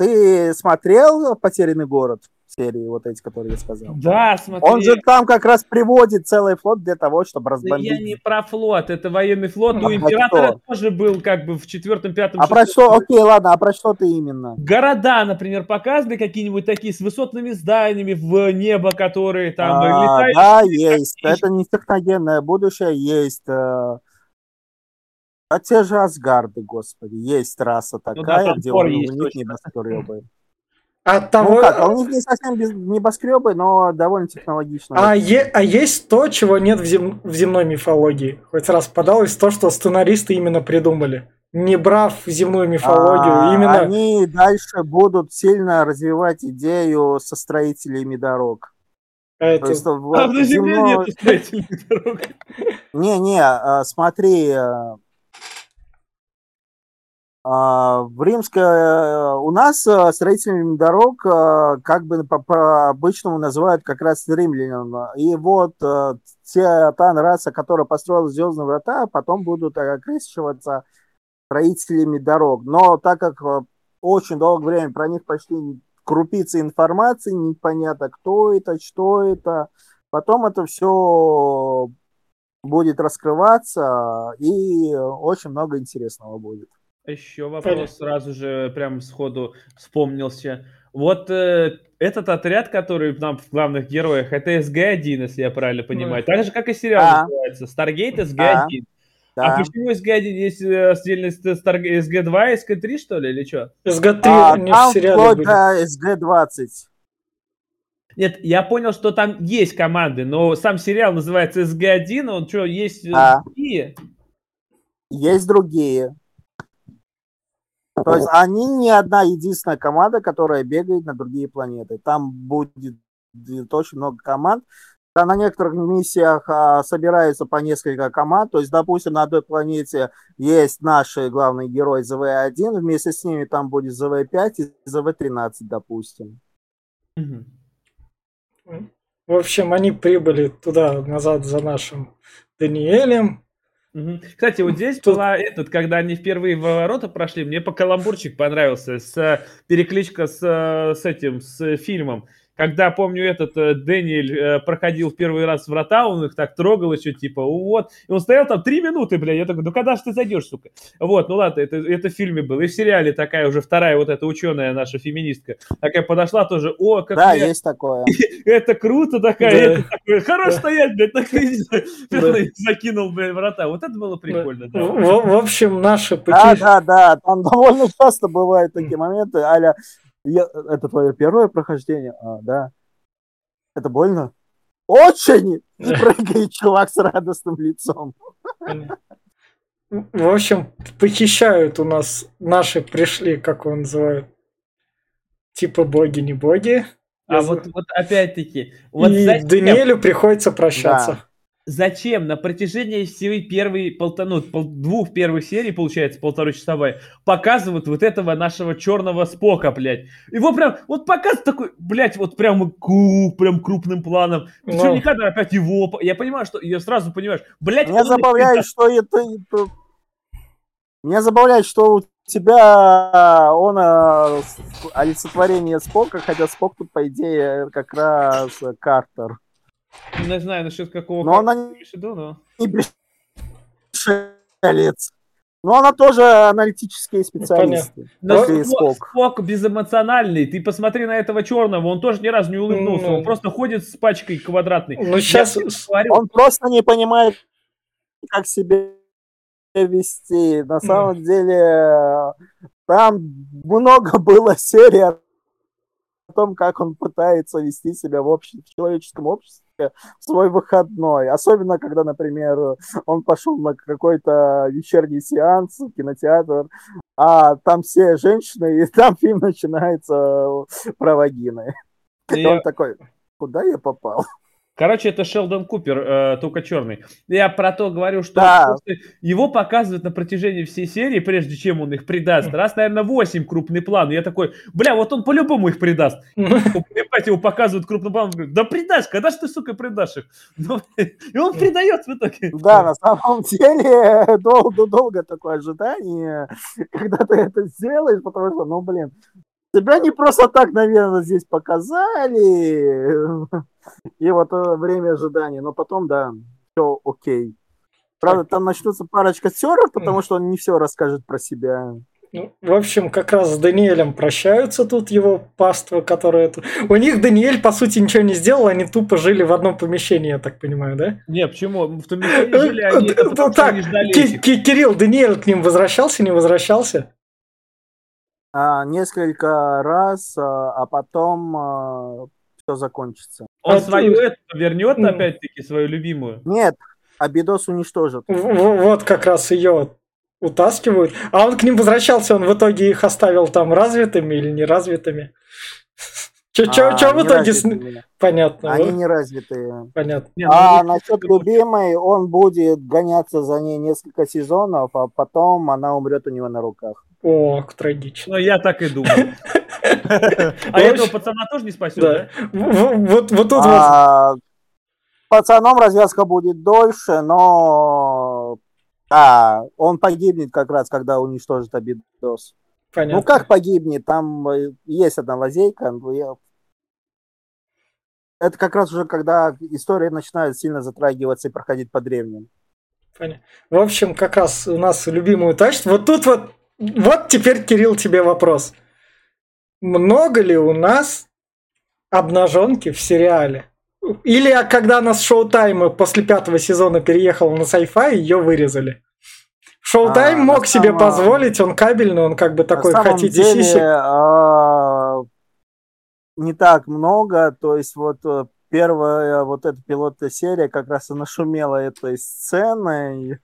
Ты смотрел «Потерянный город» серии вот эти, которые я сказал? Да, смотри. Он же там как раз приводит целый флот для того, чтобы Да разбомбить. я не про флот, это военный флот. А У императора что? тоже был как бы в четвертом, пятом, А про что? Окей, ладно, а про что ты именно? Города, например, показаны какие-нибудь такие с высотными зданиями в небо, которые там А, летают. да, есть. Это не техногенное будущее, есть... э, А те же Асгарды, господи, есть раса да, такая, там где Тор у, у есть, них точно. небоскребы. От того, Ну как, а у них не совсем без- небоскребы, но довольно технологично. а, е- а есть то, чего нет в, зем- в земной мифологии. Хоть раз подалось то, что сценаристы именно придумали. Не брав земную мифологию, А, именно... Они дальше будут сильно развивать идею со строителями дорог. это- То есть, А вот на земле земной- нету строительных дорог. Не-не, а, смотри, а, а, в римской... У нас а, строителями дорог а, как бы по- по-обычному называют как раз римлянин. И вот а, те, та раса, которая построила Звездные врата, потом будут окрещиваться строителями дорог. Но так как а, очень долгое время про них почти крупицы информации, непонятно, кто это, что это. Потом это все будет раскрываться, и очень много интересного будет. Еще вопрос Понятно. сразу же прям сходу вспомнился. Вот э, этот отряд, который нам в главных героях, это СГ-1, если я правильно понимаю. Так же, как и сериал Да. называется. Stargate SG-1. Да. А почему SG-1 есть э, отдельность Star- SG-2 и SG-3, что ли, или что? СГ-3 А, не там в сериале вплоть были. до СГ-20. Нет, я понял, что там есть команды, но сам сериал называется SG-1, он что, есть э, Да. другие? Есть другие. То есть они не одна единственная команда, которая бегает на другие планеты. Там будет очень много команд. Да, на некоторых миссиях а, собираются по несколько команд. То есть, допустим, на одной планете есть наши главные герои ЗВ-1, вместе с ними там будет ЗВ-5 и ЗВ-13, допустим. В общем, они прибыли туда, назад за нашим Даниэлем. Кстати, вот здесь Тут- была этот, когда они впервые в ворота прошли, мне по каламбурчик понравился, с э, перекличка с, э, с этим, с фильмом. Когда, помню, этот э, Дэниэль э, проходил в первый раз врата, он их так трогал еще, типа, вот. И он стоял там три минуты, бля, я такой, ну когда же ты зайдешь, сука? Вот, ну ладно, это, это в фильме было. И в сериале такая уже вторая вот эта ученая наша феминистка, такая подошла тоже, о, как Да, я- есть такое. это круто такая, хорош стоять, блядь, так закинул, блядь, врата. Вот это было прикольно, В, да. в- в общем, наши пути... Да, да, да, там довольно часто бывают такие моменты, аля, я- это твое первое прохождение? А, да. Это больно? Очень! И прыгает чувак с радостным лицом. В общем, похищают у нас наши пришли, как его называют, типа боги, не боги. А Я вот, вот опять-таки, вот и зачем? Даниэлю приходится прощаться. Зачем на протяжении всей первой, полта, ну, пол, двух первых серий, получается, полторачасовой, показывают вот этого нашего черного спока, блядь. Его прям, вот показывают такой, блядь, вот прям, ку, прям крупным планом. Но... Все, не кадр, опять его. Я понимаю, что, я сразу понимаешь, блядь. Меня забавляет, что это, это... Меня забавляет, что у тебя он э, олицетворение Спока, хотя Спок тут, по идее, как раз Картер. Не знаю насчет какого... Но она не, но... не пришелец. Но она тоже аналитические специалисты. Но Спок, Спок. Спок безэмоциональный. Ты посмотри на этого черного, он тоже ни разу не улыбнулся. Mm. Он просто ходит с пачкой квадратной. Ну, сейчас... Он просто не понимает, как себе вести. На самом деле, там много было серий о том, как он пытается вести себя в, обще... в человеческом обществе в свой выходной. Особенно, когда, например, он пошел на какой-то вечерний сеанс, кинотеатр, а там все женщины, и там фильм начинается про вагины. И он такой, куда я попал? Короче, это Шелдон Купер, э, только черный. Я про то говорю, что да. его показывают на протяжении всей серии, прежде чем он их предаст. Раз, наверное, 8 крупный план. Я такой, бля, вот он по-любому их предаст. Понимаете, его показывают крупный план. Говорит, да предашь, когда ж ты, сука, предашь их? Ну, и он предает в итоге. Да, на самом деле, долго, долго такое ожидание, когда ты это сделаешь, потому что, ну, блин, Тебя не просто так, наверное, здесь показали. И вот э, время ожидания. Но потом, да, все окей. Правда, там начнутся парочка терок, потому что он не все расскажет про себя. Ну, в общем, как раз с Даниэлем прощаются тут его паства, которые... У них Даниэль, по сути, ничего не сделал, они тупо жили в одном помещении, я так понимаю, да? Не, почему? В помещении жили они, это потому, так, Кирилл, Даниэль к ним возвращался, не возвращался? а, несколько раз, а, а потом а, все закончится. Он а свою эту вернет опять-таки, свою любимую? Нет, Абидос уничтожит. Вот как раз ее утаскивают. А он к ним возвращался, он в итоге их оставил там развитыми или неразвитыми? Че, че, а, че в итоге? С... Понятно. Они вот. не развитые. Понятно. А ну, насчет любимой, он будет гоняться за ней несколько сезонов, а потом она умрет у него на руках. О, трагично. Ну, я так и думал. А этого пацана тоже не спасет, да? Вот тут а, Пацаном развязка будет дольше, но... А, он погибнет как раз, когда уничтожит Абидос. Понятно. Ну, как погибнет? Там э, есть одна лазейка. Это как раз уже когда история начинает сильно затрагиваться и проходить по древним. Понятно. В общем, как раз у нас любимую тачку. Вот тут вот вот теперь, Кирилл, тебе вопрос. Много ли у нас обнаженки в сериале? Или когда нас Шоу-Тайм после пятого сезона переехал на sci-fi, ее вырезали? Шоу-тайм а, мог себе самом... позволить, он кабельный, он как бы такой, на хотите деле, сисек? А, не так много, то есть вот э, первая вот эта пилотная серия как раз и нашумела этой сценой,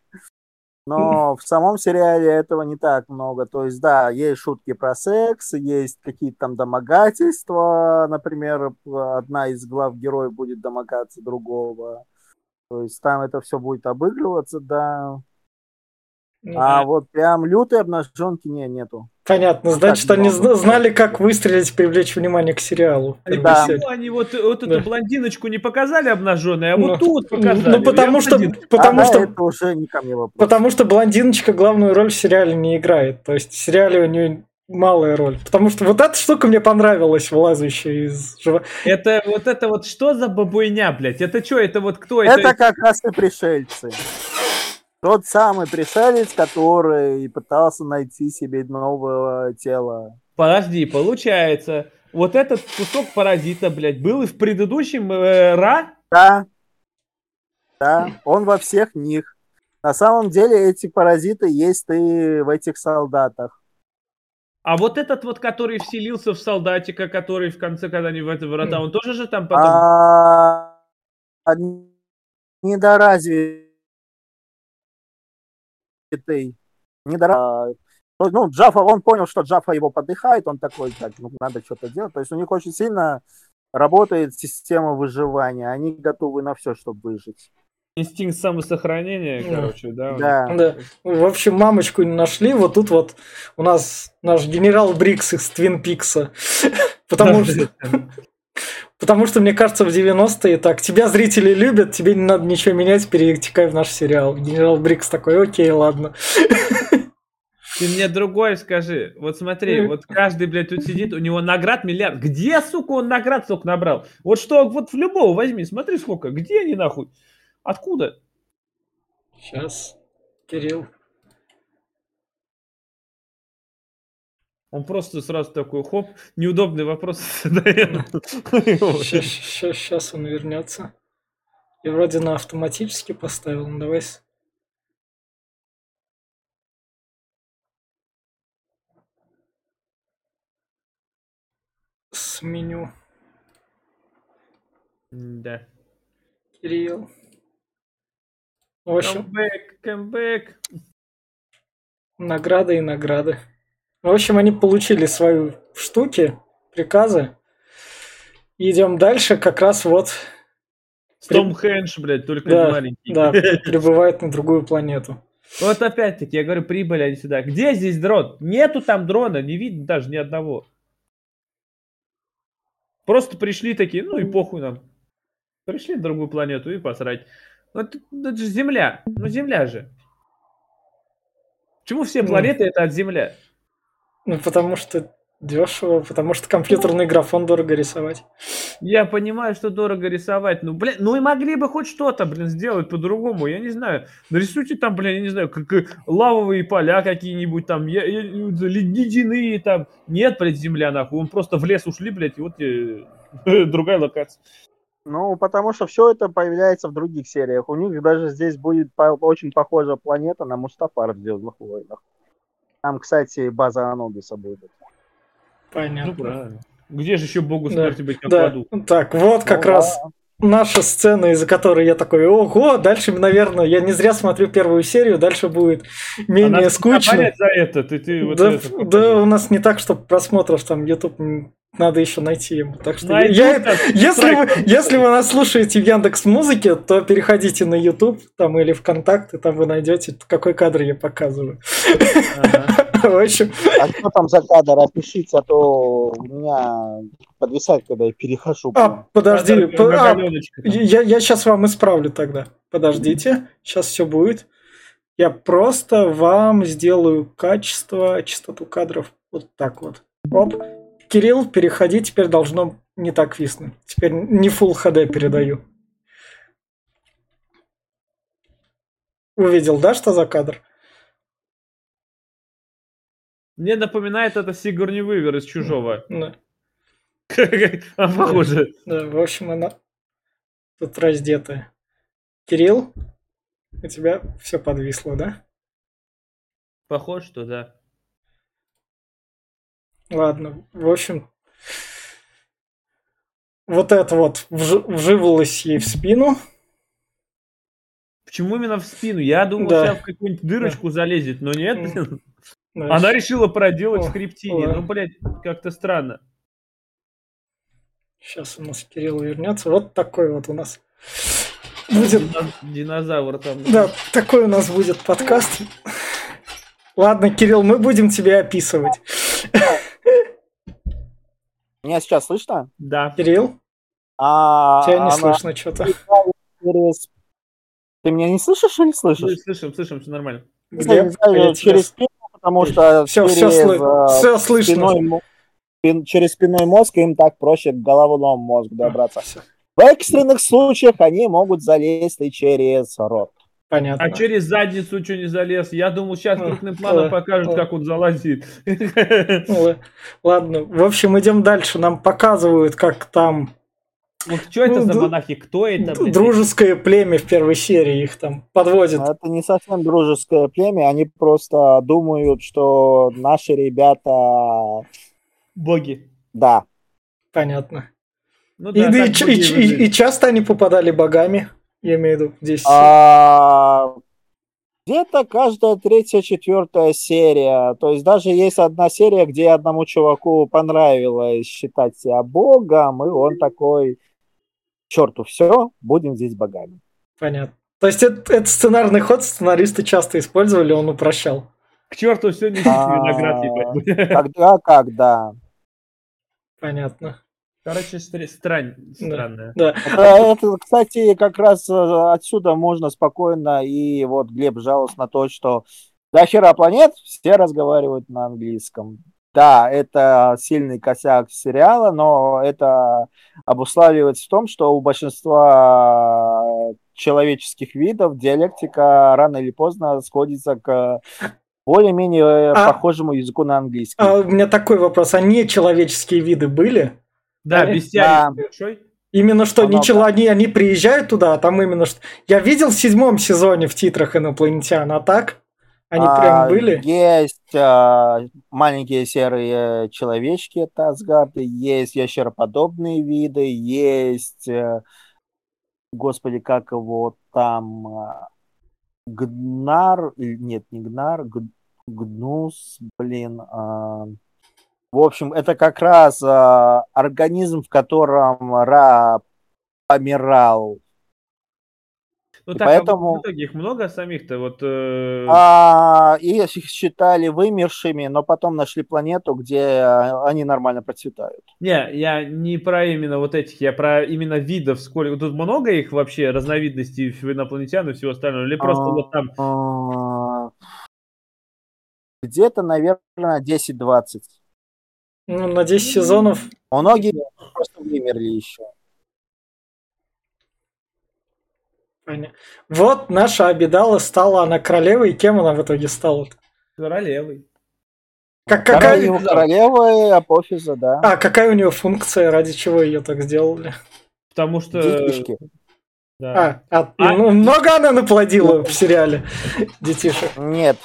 но в самом сериале этого не так много. То есть, да, есть шутки про секс, есть какие-то там домогательства. Например, одна из глав героев будет домогаться другого. То есть там это все будет обыгрываться, да. Ну, а вот прям лютой обнаженки не, нету. Понятно, значит, они знали, как выстрелить, привлечь внимание к сериалу. Да. Почему они вот, вот эту да. блондиночку не показали обнаженной, а вот ну, тут показали? Ну, потому что... Потому а что, это уже не ко мне вопрос. Потому что блондиночка главную роль в сериале не играет. То есть в сериале у нее малая роль. Потому что вот эта штука мне понравилась, вылазящая из живота. Это вот это вот что за бабуйня, блядь? Это что, это вот кто? Это, это как раз и пришельцы. Тот самый пришелец, который пытался найти себе новое тело. Подожди, получается, вот этот кусок паразита, блядь, был и в предыдущем э, Ра? Да. Да, он во всех них. На самом деле эти паразиты есть и в этих солдатах. А вот этот вот, который вселился в солдатика, который в конце, когда они в это врата, он тоже же там потом... А... Недоразвитый ты не дора... Ну, Джафа, он понял, что Джафа его подыхает, он такой, так, ну, надо что-то делать. То есть у них очень сильно работает система выживания, они готовы на все, чтобы выжить. Инстинкт самосохранения, Да. короче, да. Да. Да. В общем, мамочку не нашли. Вот тут вот у нас наш генерал Брикс из Твин Пикса. Потому что, потому что, мне кажется, в 90-е так, тебя зрители любят, тебе не надо ничего менять, перетекай в наш сериал. Генерал Брикс такой, окей, ладно. Ты мне другое скажи. Вот смотри, вот каждый, блядь, тут сидит, у него наград миллиард. Где, сука, он наград столько набрал? Вот что, вот в любого возьми, смотри сколько. Где они нахуй? Откуда? Сейчас, Кирилл. Он просто сразу такой, хоп, неудобный вопрос задает. Сейчас он вернется. Я вроде на автоматически поставил. Ну, давай. с- Сменю. Да. Кирилл. В общем, Камбэк, камбэк. награды и награды. В общем, они получили свои штуки, приказы. Идем дальше, как раз вот, Том Хэнш, блядь, только Да, маленький. да, прибывает на другую планету. Вот опять-таки, я говорю, прибыли они сюда. Где здесь дрон? Нету там дрона, не видно даже ни одного. Просто пришли такие, ну и похуй нам. Пришли на другую планету и посрать. Ну, Это, же Земля. Ну, Земля же. Почему все планеты это от Земля? Ну, потому что дешево, потому что компьютерный графон дорого рисовать. Я понимаю, что дорого рисовать. Ну, блин, ну и могли бы хоть что-то, блин, сделать по-другому. Я не знаю. Нарисуйте там, блин, я не знаю, как э, лавовые поля какие-нибудь там, я- я- ледяные там. Нет, блядь, земля, нахуй. Он просто в лес ушли, блядь, и вот э, другая локация. Ну, потому что все это появляется в других сериях. У них даже здесь будет по- очень похожая планета на Мустафар в Звездных войнах. Там, кстати, база Анубиса будет. Ну, Понятно. правильно. Где же еще богу Да, смерти быть, как в Да, так, вот как Ну, раз да. наша сцена, из-за которой я такой, ого, дальше, наверное, я не зря смотрю первую серию, дальше будет менее нас скучно. за это, ты, ты вот да, это да, у нас не так, что просмотров там YouTube надо еще найти ему. Так что Найдут я, там, если, вы, если вы нас слушаете в Яндекс Музыке, то переходите на YouTube там или ВКонтакте, там вы найдете, какой кадр я показываю. Ага. В общем, А что там за кадр? Опишите, а то у меня подвисает, когда я перехожу. а, подожди, Кадр, по- а. Я, я сейчас вам исправлю тогда. Подождите, сейчас все будет. Я просто вам сделаю качество, частоту кадров вот так вот. Оп. Кирилл, переходи, теперь должно не так виснуть. Теперь не Full HD передаю. Увидел, да, что за кадр? Мне напоминает это Сигурни Вывер из Чужого. Да, А похоже. да, в общем, она тут раздетая. Кирилл, у тебя все подвисло, да? Похоже, что да. Ладно, в общем, вот это вот вж- вживалось ей в спину. Почему именно в спину? Я думал, Да. сейчас в какую-нибудь дырочку залезет, но нет, блин. Да, Она решила проделать О, хребтине. ой. Ну, блядь, как-то странно. Сейчас у нас Кирилл вернется. Вот такой вот у нас будет. Динозавр там. Да, такой у нас будет подкаст. Ладно, Кирилл, мы будем тебя описывать. Меня сейчас слышно? Да. Кирилл, А, тебя не она слышно что-то. Ты меня не слышишь или слышишь? Слышим, слышим, все нормально. Глеб, Не знаю, я через спину, потому что Все, через, все, э, все слышно. спиной спин- через спиной мозг им так проще к головному мозгу добраться. Всё, В экстренных случаях они могут залезть и через рот. Понятно. А через задницу что не залез? Я думал, сейчас крупным планом покажут, как он залазит. Ну, Ладно, в общем, идем дальше. Нам показывают, как там Вот что это Ну, за монахи? Кто это? блядь? дружеское племя в первой серии их там подводит. Но Это не совсем дружеское племя, они просто думают, что наши ребята, Боги. да, Понятно. Ну да, и и и- и часто они попадали богами, я имею в виду здесь. А, Где-то каждая третья, четвертая серия. То есть даже есть одна серия, где одному чуваку понравилось считать себя богом, и он такой, черту, все, будем здесь богами. Понятно. То есть это, это сценарный ход сценаристы часто использовали, он упрощал. К черту все не виноград ебать. Когда, когда. Понятно. Короче, стр- странь, странная. Да. Это, это, кстати, как раз э, отсюда можно спокойно, и вот Глеб жаловался на то, что до хера планет все разговаривают на английском. Да, это сильный косяк сериала, но это обуславливается в том, что у большинства человеческих видов диалектика рано или поздно сходится к более-менее А- похожему языку на английский. А у меня такой вопрос. А не человеческие виды были? Да, Да. бестиарий большой. Именно что Много. не чело- они, они приезжают туда, а там именно что... Я видел в седьмом сезоне в титрах инопланетян, а так? Они А, прям были? Есть а, маленькие серые человечки, это Асгарды, есть ящероподобные виды, есть, э, господи, как его там, а, Гнар, или- нет, не Гнар, Гнус, блин. а, в общем, это как раз а, организм, в котором Ра помирал. Ну И так, поэтому- а в итоге их много самих-то, вот... э, А, и их считали вымершими, но потом нашли планету, где а, они нормально процветают. Не, я не про именно вот этих, я про именно видов, сколько... Тут много их вообще, разновидностей инопланетян и всего остального, или просто А. вот там... А, Где-то, наверное, 10-20. Ну, на 10 сезонов. Многие просто вымерли еще. Понятно. Вот наша Абидала стала она королевой, и кем она в итоге стала? Королевой. Как, Королева, какая... королева апофиза, да. А, какая у нее функция, ради чего ее так сделали? Потому что... Детишки. Да. А, а, А- ну, много она наплодила в сериале детишек? Нет,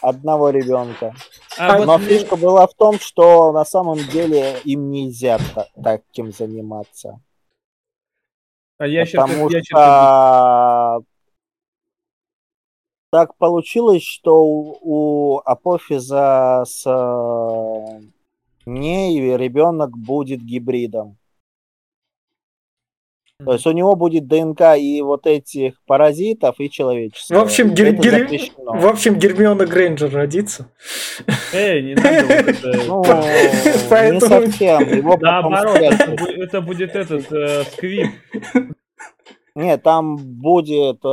одного ребенка. А, вот Но мне- фишка была в том, что на самом деле им нельзя та- таким заниматься. а ящерка- Потому ящерка- что так получилось, что у, у апофиза с э, ней ребенок будет гибридом. То есть у него будет ДНК и вот этих паразитов, и человеческого. В общем, Гер- Гер- в общем, Гермиона Грейнджер родится. Эй, не надо вот это... Ну, Поэтому- не совсем. Наоборот, это будет этот э, сквип. Нет, там будет э,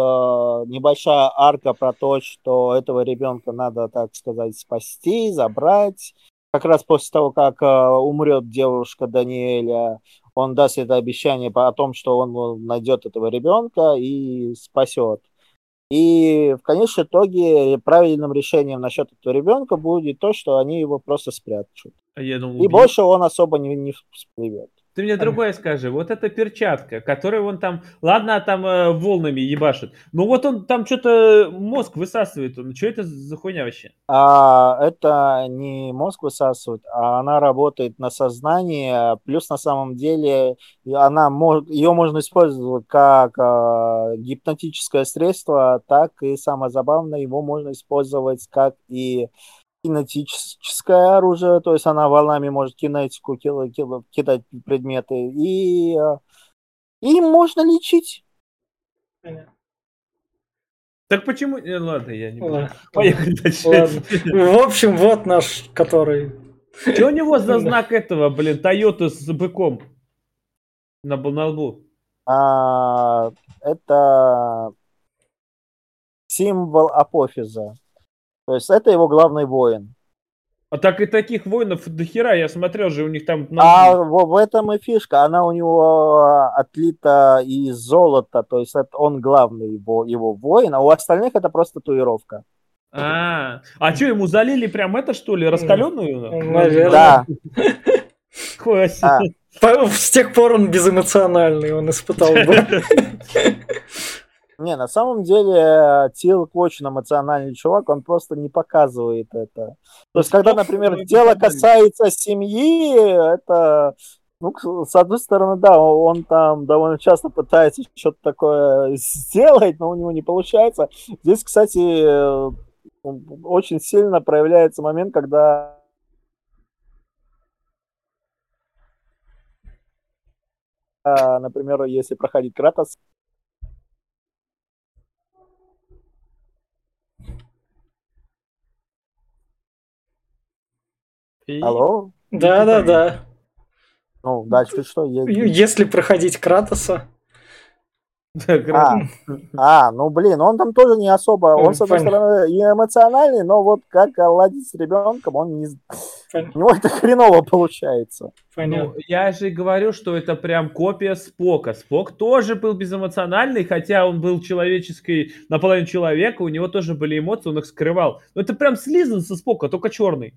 небольшая арка про то, что этого ребенка надо, так сказать, спасти, забрать. Как раз после того, как э, умрет девушка Даниэля, он даст это обещание о том, что он найдет этого ребенка и спасет. И в конечном итоге правильным решением насчет этого ребенка будет то, что они его просто спрячут. А я думал, И больше он особо не, не всплывет. Ты мне другое скажи. Вот эта перчатка, которую он там... Ладно, там э, волнами ебашит. Но вот он там что-то мозг высасывает. Он, что это за хуйня вообще? А, это не мозг высасывает, а она работает на сознание. Плюс на самом деле она ее можно использовать как а, гипнотическое средство, так и самое забавное, его можно использовать как и кинетическое оружие, то есть она волнами может кинетику кила- кила- кидать предметы, и, а, и можно лечить. Так почему... э, ладно, я не. Ладно. Поехали дальше. Ладно. В общем, вот наш, который... Что у него за знак этого, блин, Тойота с быком? На, на лбу. А, это символ апофиза. То есть это его главный воин. А так и таких воинов до хера, я смотрел же, у них там... А в, в этом и фишка. Она у него отлита из золота. То есть это он главный его, его воин, а у остальных это просто татуировка. А, а что, ему залили прям это, что ли, раскаленную? Наверное. Да. А. С тех пор он безэмоциональный, он испытал. не, на самом деле Тилк очень эмоциональный чувак, он просто не показывает это. То есть, когда, например, дело касается семьи, это, ну, с одной стороны, да, он там довольно часто пытается что-то такое сделать, но у него не получается. Здесь, кстати, э, очень сильно проявляется момент, когда а, например, если проходить Кратос, И- Алло? Да, да, да. Ну, дальше что? Едем. Если проходить Кратоса, А, а, ну блин, он там тоже не особо, он с одной Понятно. стороны и эмоциональный, но вот как ладить с ребенком, он не, Пон- у него это хреново получается. Ну, понятно. я же и говорю, что это прям копия Спока. Спок тоже был безэмоциональный, хотя он был человеческий, наполовину человека, у него тоже были эмоции, он их скрывал. Но это прям слизан со Спока, только черный.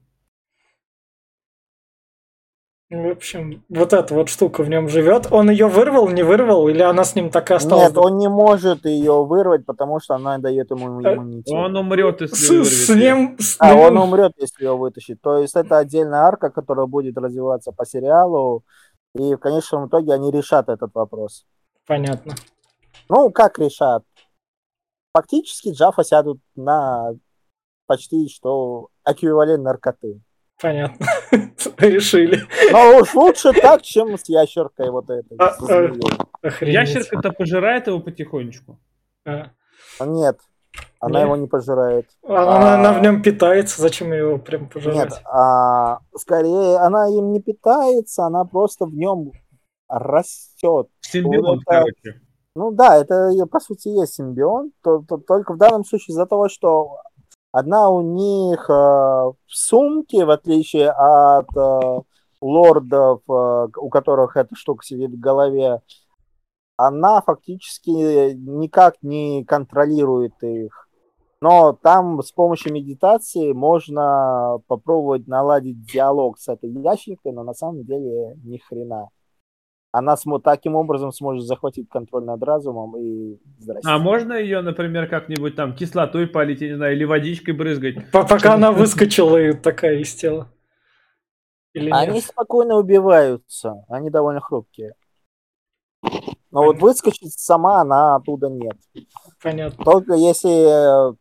В общем, вот эта вот штука в нем живет. Он ее вырвал, не вырвал, или она с ним так и осталась? Нет, он не может ее вырвать, потому что она дает ему Э, иммунитет. Он умрет, если С, вырвет с ним... с А, ним- он умрет, если ее вытащить. То есть это отдельная арка, которая будет развиваться по сериалу, и в конечном итоге они решат этот вопрос. Понятно. Ну, как решат? Фактически Джафа сядут на почти что эквивалент наркоты. Понятно. Решили. Но уж лучше так, чем с ящеркой вот этой. А, а. Ящерка-то пожирает его потихонечку. А. Нет, она его не пожирает. Она, она в нем питается, зачем его прям пожирать? Нет, а, скорее она им не питается, она просто в нем растет. Симбионт, это- короче. Ну да, это по сути есть симбион, то- то- только в данном случае из-за того, что одна у них э, в сумке, в отличие от э, лордов, э, у которых эта штука сидит в голове, она фактически никак не контролирует их. Но там с помощью медитации можно попробовать наладить диалог с этой ящеркой, но на самом деле ни хрена. Она смо- таким образом сможет захватить контроль над разумом и здрасте. А можно ее, например, как-нибудь там кислотой полить, я не знаю, или водичкой брызгать? По- Пока она выскочила и такая из тела. Или Они нет? спокойно убиваются, они довольно хрупкие. Но вот выскочить сама она оттуда нет. Понятно. Только если э,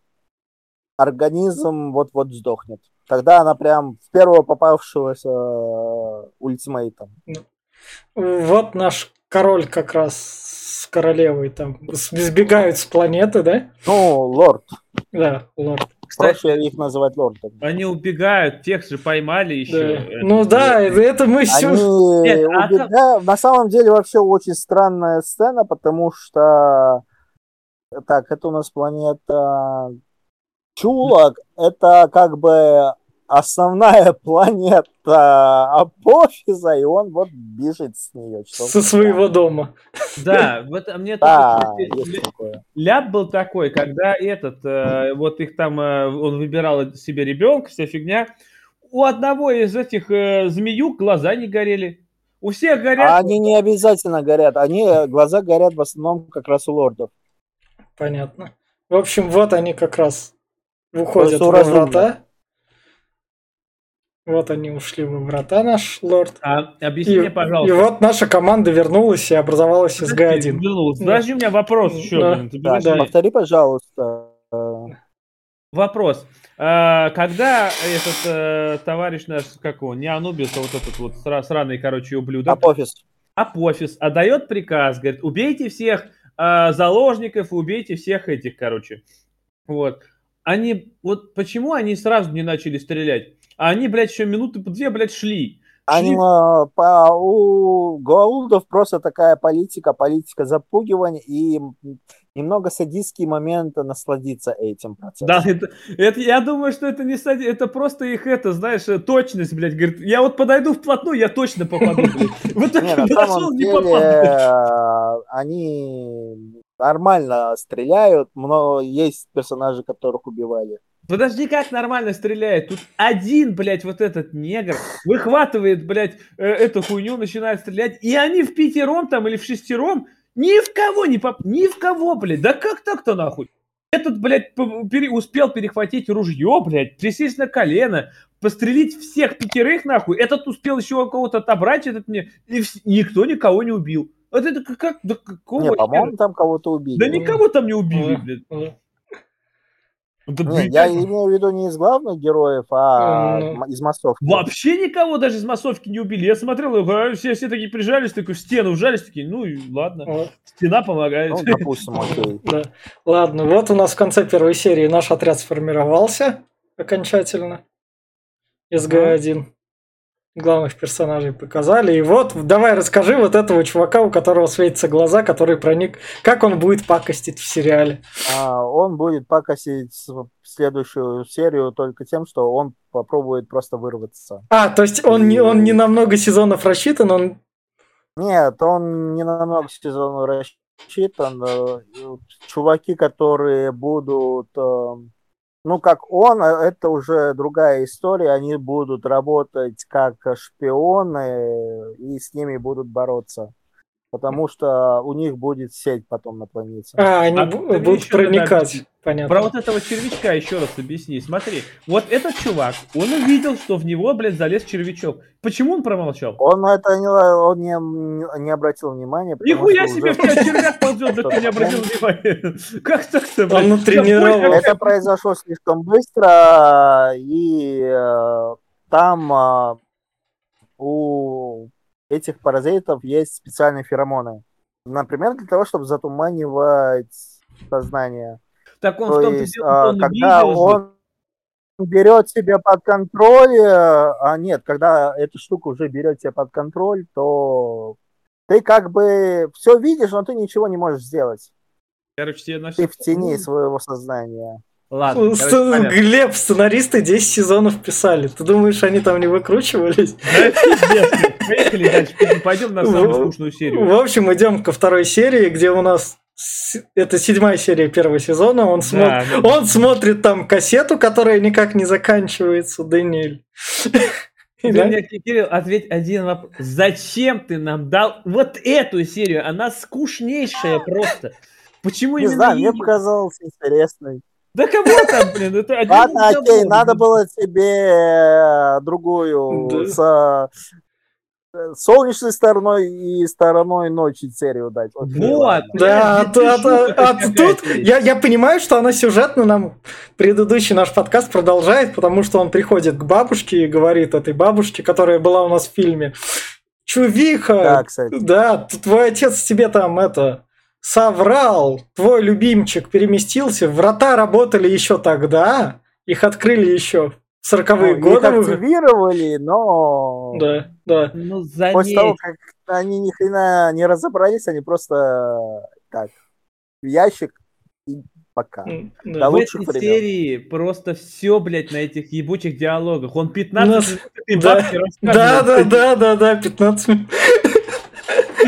организм вот-вот сдохнет. Тогда она прям в первого попавшегося э, ультимейтом. Вот наш король как раз с королевой там сбегают с планеты, да? Ну, лорд. Да, лорд. Кстати, Проще их называть лордом. они убегают, тех же поймали еще. Да. Ну да, это мы Они все... Нет, а убегают. На самом деле вообще очень странная сцена, потому что так, это у нас планета Чулок. Это как бы основная планета Апофиза, и он вот бежит с нее. Со своего дома. Да, вот а мне Да, ляп был такой, когда этот, э, вот их там, э, он выбирал себе ребенка, вся фигня. У одного из этих э, змеюк глаза не горели. У всех А горят. они не обязательно горят. Они, глаза горят в основном как раз у лордов. Понятно. В общем, вот они как раз выходят разумно. врата. Вот они ушли во врата, наш лорд. А, объясни И, мне, и пожалуйста. вот наша команда вернулась и образовалась из Подожди, Г1. вернулась. Да. Подожди, у меня вопрос еще. Да. блин, Так, подожди. повтори, пожалуйста. Э, Вопрос. А, когда этот э, товарищ наш, как его, не Анубис, а вот этот вот сра- сраный, короче, ублюдок, Апофис. Апофис отдает приказ, говорит, убейте всех а, заложников, убейте всех этих, короче. Вот. Они, вот почему они сразу не начали стрелять? А они, блядь, еще минуты по две, блядь, шли. Они, э, по, у Гоаулдов просто такая политика, политика запугивания и немного садистский момент насладиться этим процессом. Да, это, это- я думаю, что это не сади, это просто их это, знаешь, точность, блядь, говорит, я вот подойду вплотную, я точно попаду, блядь. Вот так подошел, не э, они нормально стреляют, но есть персонажи, которых убивали. Подожди, как нормально стреляет? Тут один, блядь, вот этот негр выхватывает, блядь, э, эту хуйню, начинает стрелять, и они в пятером там или в шестером ни в кого не поп... Ни в кого, блядь. Да как так-то нахуй? Этот, блядь, пере- успел перехватить ружье, блядь, присесть на колено, пострелить всех пятерых, нахуй. Этот успел еще у кого-то отобрать, этот мне, и вс- никто никого не убил. Вот это как, да какого Не, по-моему, там кого-то убили. Да никого там не убили, Ой. блядь. Ой. Да, Не, блядь, я имею в виду не из главных героев, а Ну. м- из массовки. Вообще никого даже из массовки не убили. Я смотрел, а, все, все такие прижались, такой в стену вжались, такие, ну и ладно, Вот. стена помогает. Ну, допустим, окей. Да. Ладно, вот у нас в конце первой серии наш отряд сформировался окончательно из Г1. Главных персонажей показали. И вот, давай расскажи вот этого чувака, у которого светятся глаза, который проник, как он будет пакостить в сериале. А, он будет пакостить следующую серию только тем, что он попробует просто вырваться. А, то есть он не, он не на много сезонов рассчитан, он... Нет, он не на много сезонов рассчитан. Э, чуваки, которые будут эм, ну, как он, э, это уже другая история. Они будут работать как шпионы и с ними будут бороться. Потому что у них будет сеть потом на планете. А, они а будут проникать. Понятно. Про вот этого червячка еще раз объясни. Смотри, вот этот чувак, он увидел, что в него, блядь, залез червячок. Почему он промолчал? Он это не, он не, не обратил внимания. Нихуя себе, уже... в тебя червяк ползет, да ты не обратил внимания. Как так-то, блядь? Он натренировал. Это произошло слишком быстро, и э, там э, у этих паразитов есть специальные феромоны. Например, для того, чтобы затуманивать сознание. Так он То в том есть, деле, а, он когда видел, он берет себя под контроль, а нет, когда эту штуку уже берет себя под контроль, то ты как бы все видишь, но ты ничего не можешь сделать. Короче, тебе Ты в тени своего сознания. Ладно, короче, Глеб, сценаристы 10 сезонов писали. Ты думаешь, они там не выкручивались? Поехали дальше, пойдем на самую скучную серию. В общем, идем ко второй серии, где у нас это седьмая серия первого сезона. Он, да, смотр... да. он смотрит там кассету, которая никак не заканчивается. Даниэль. Ты мне, Кирилл, ответь один вопрос. Зачем ты нам дал вот эту серию? Она скучнейшая просто. Почему не именно знаю, мне показалось интересной. Да кого там, блин? Это один Ладно, окей, надо было тебе э, другую да. с э, солнечной стороной и стороной ночи серию дать. Вот, вот да, а, а, а тут я, я понимаю, что она сюжетно нам предыдущий наш подкаст продолжает, потому что он приходит к бабушке и говорит этой бабушке, которая была у нас в фильме, Чувиха, да, кстати. да твой отец тебе там это соврал, твой любимчик переместился, врата работали еще тогда, их открыли еще в 40-е ну, годы. Их активировали, но... Да, да. Ну, После того, как они ни хрена не разобрались, они просто так, в ящик и пока. Да. До в этой времен. серии просто все, блядь, на этих ебучих диалогах. Он 15 Нас... минут да. да, да, да, да, да, 15 минут.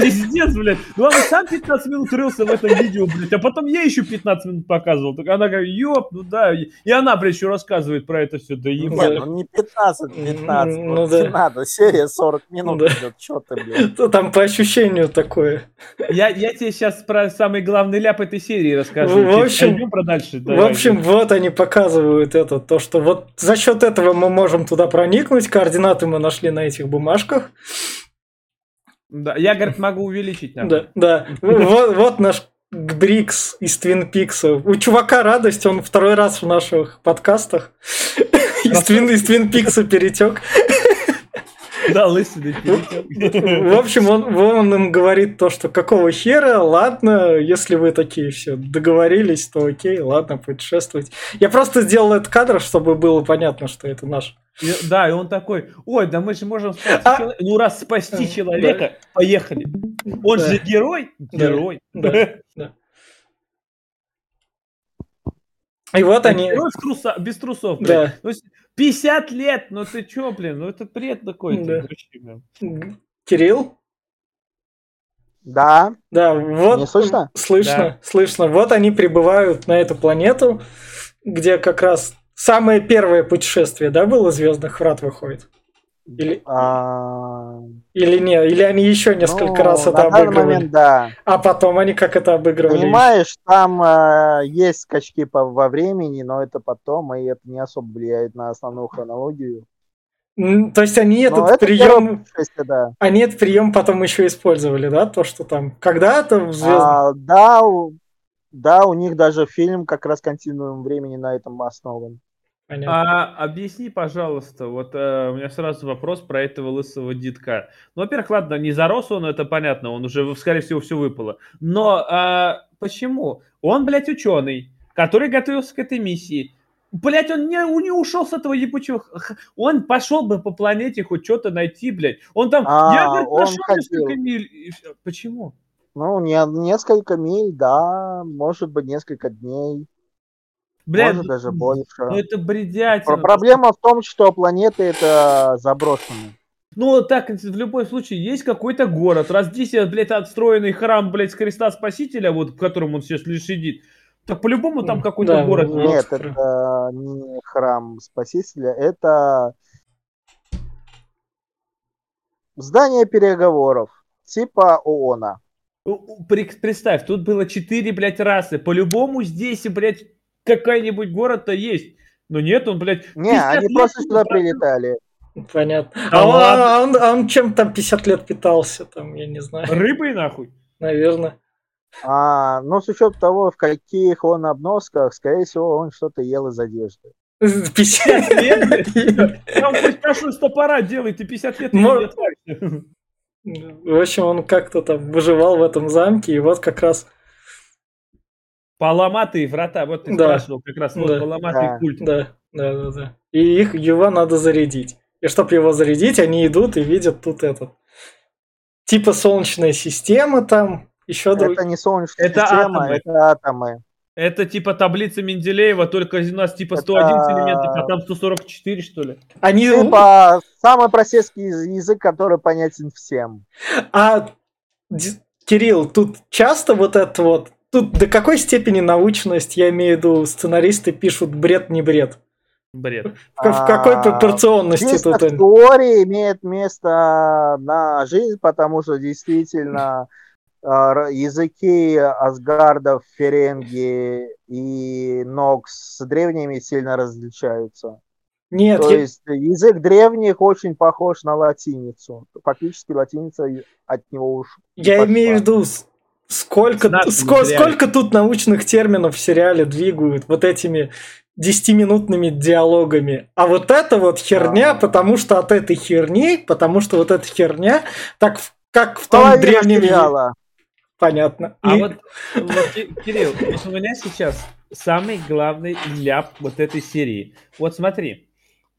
Пиздец, блядь. Главное, сам 15 минут рылся в этом видео, блядь, а потом я еще 15 минут показывал. Так она говорит, ёп, ну да. И она, блядь, еще рассказывает про это все. Да ебать. Нет, ну не 15, 15. Ну, вот да. надо, серия 40 минут да. идет. Че ты, блядь? Там по ощущению такое. Я, я тебе сейчас про самый главный ляп этой серии расскажу. В общем, про дальше. Давай, в общем, вот они показывают это, то, что вот за счет этого мы можем туда проникнуть, координаты мы нашли на этих бумажках. Да, я, говорит, могу увеличить. Да, да. Вот, вот наш Брикс из Твин Пикса. У чувака радость, он второй раз в наших подкастах из Твин, из Твин Пикса перетек. Да, лысый В общем, он, он им говорит то, что какого хера, ладно, если вы такие все договорились, то окей, ладно, путешествовать. Я просто сделал этот кадр, чтобы было понятно, что это наш. И, да, и он такой, ой, да мы же можем спасти а... человека. Ну, раз спасти человека, да. поехали. Он да. же герой. Герой. Да. Да. И вот они... Без трусов. Да. 50 лет, ну ты чё, блин, ну это бред такой. Да. Кирилл? Да. Да, вот. Не слышно? Слышно, да. слышно. Вот они прибывают на эту планету, где как раз самое первое путешествие, да, было Звездных врат выходит? Или, а... или нет? Или они еще несколько ну, раз это обыгрывали? Момент, да. А потом они как это обыгрывали? Понимаешь, там э, есть скачки по, во времени, но это потом, и это не особо влияет на основную хронологию. То есть они этот это прием, да. они этот прием потом еще использовали, да, то что там когда-то в звезд... а, да, да, у них даже фильм как раз континуум времени на этом основан. Понятно. А объясни, пожалуйста, вот э, у меня сразу вопрос про этого лысого дитка. Ну, во-первых, ладно, не зарос он, это понятно, он уже, скорее всего, все выпало. Но а, почему? Он, блядь, ученый, который готовился к этой миссии. Блять, он не, не ушел с этого ебучего. Он пошел бы по планете хоть что-то найти, блядь. Он там, А, я, говорит, он прошел хотел. несколько миль. Почему? Ну, не, несколько миль, да, может быть, несколько дней, Блядь, может даже ну, больше. Ну это бредятина. Про- Проблема в том, что планеты это заброшены. Ну, так, в любом случае, есть какой-то город. Раз здесь, э, блядь, отстроенный храм, блядь, с Христа Спасителя, вот в котором он сейчас лишь сидит, так по-любому там какой-то да, город. Нет, храм. это не храм Спасителя, это здание переговоров, типа ООНа. Представь, тут было четыре, блядь, расы. По-любому здесь, блядь, какой-нибудь город-то есть. Но нет, он, блядь... Не, 50 они просто сюда прилетали. Понятно. Да А он, а он, а он чем там 50 лет питался, там, я не знаю, Рыбой, нахуй. наверное. А, но с учетом того, в каких он обносках, скорее всего, он что-то ел из одежды. 50 лет. Там хоть кашу из топора делай, ты 50 лет не. В общем, он как-то там выживал в этом замке, и вот как раз, Поломатые врата, вот ты Да. спрашивал как раз, вот Да. поломатый Да. культ. да, да, да, да. И их, его надо зарядить. И чтобы его зарядить, они идут и видят тут этот. Типа солнечная система там, еще друг... Это не солнечная Это система, атомы. это атомы. Это типа таблица Менделеева, только у нас типа Это- 111 элементов, а там 144, что ли? Они... Типа самый простецкий яз- язык, который понятен всем. А, Кирилл, тут часто вот это вот... Тут до какой степени научность, я имею в виду, сценаристы пишут бред, не бред? Бред. В, в какой А, пропорционности Чисто тут теории имеет место на жизнь, потому что действительно э, языки асгардов, ференги и нокс с древними сильно различаются. Нет, То я- есть язык древних очень похож на латиницу. Фактически латиница от него уж Я пошла. имею в виду, сколько, нашим ско- сколько тут научных терминов в сериале двигают вот этими десятиминутными диалогами. А вот это вот херня, А. потому что от этой херни, потому что вот эта херня, так как в том Половина древнем... сериала. Понятно. А И- вот, вот, Ки- Кирилл, вот у меня сейчас самый главный ляп вот этой серии. Вот смотри,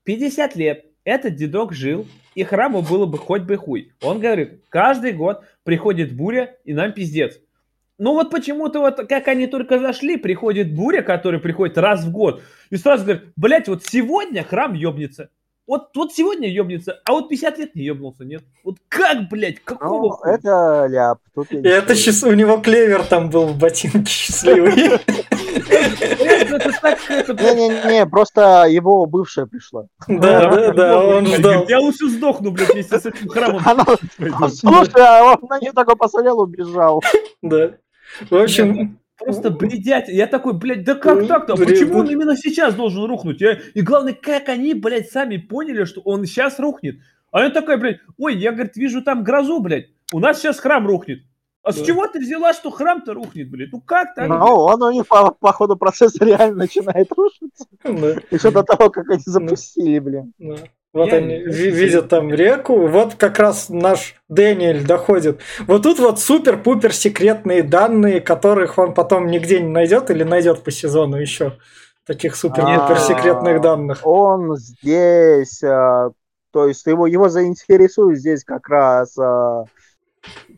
50 лет этот дедок жил, и храму было бы хоть бы хуй. Он говорит, каждый год приходит буря, и нам пиздец. Ну вот почему-то вот как они только зашли, приходит буря, которая приходит раз в год, и сразу говорят, блять, вот сегодня храм ёбнется. Вот, вот сегодня ёбнется, а вот 50 лет не ёбнулся, нет? Вот как, блядь, какого Ну, хуя? это ляп. Тут это счаст- у него клевер там был в ботинке счастливый. Не-не-не, просто его бывшая пришла. Да, да, да, он ждал. Я лучше сдохну, блядь, вместе с этим храмом. Слушай, а он на нее такой посмотрел, убежал. Да. В общем, Просто бредять. Я такой, блядь, да как так-то? Бред, Почему он именно сейчас должен рухнуть? Я- И главное, как они, блядь, сами поняли, что он сейчас рухнет. А я такой, блядь, ой, я, говорит, вижу там грозу, блядь. У нас сейчас храм рухнет. А с Да. чего ты взяла, что храм-то рухнет, блядь? Ну как так? Но он у них по, по ходу процесса реально начинает рушиться. Еще до того, как они запустили, блин. Вот Я они видят там реку, вот как раз наш Дэниэль доходит. Вот тут вот супер-пупер секретные данные, которых он потом нигде не найдет или найдет по сезону еще. Таких супер-пупер секретных А, данных. Он здесь, а, то есть его, его заинтересует здесь как раз а,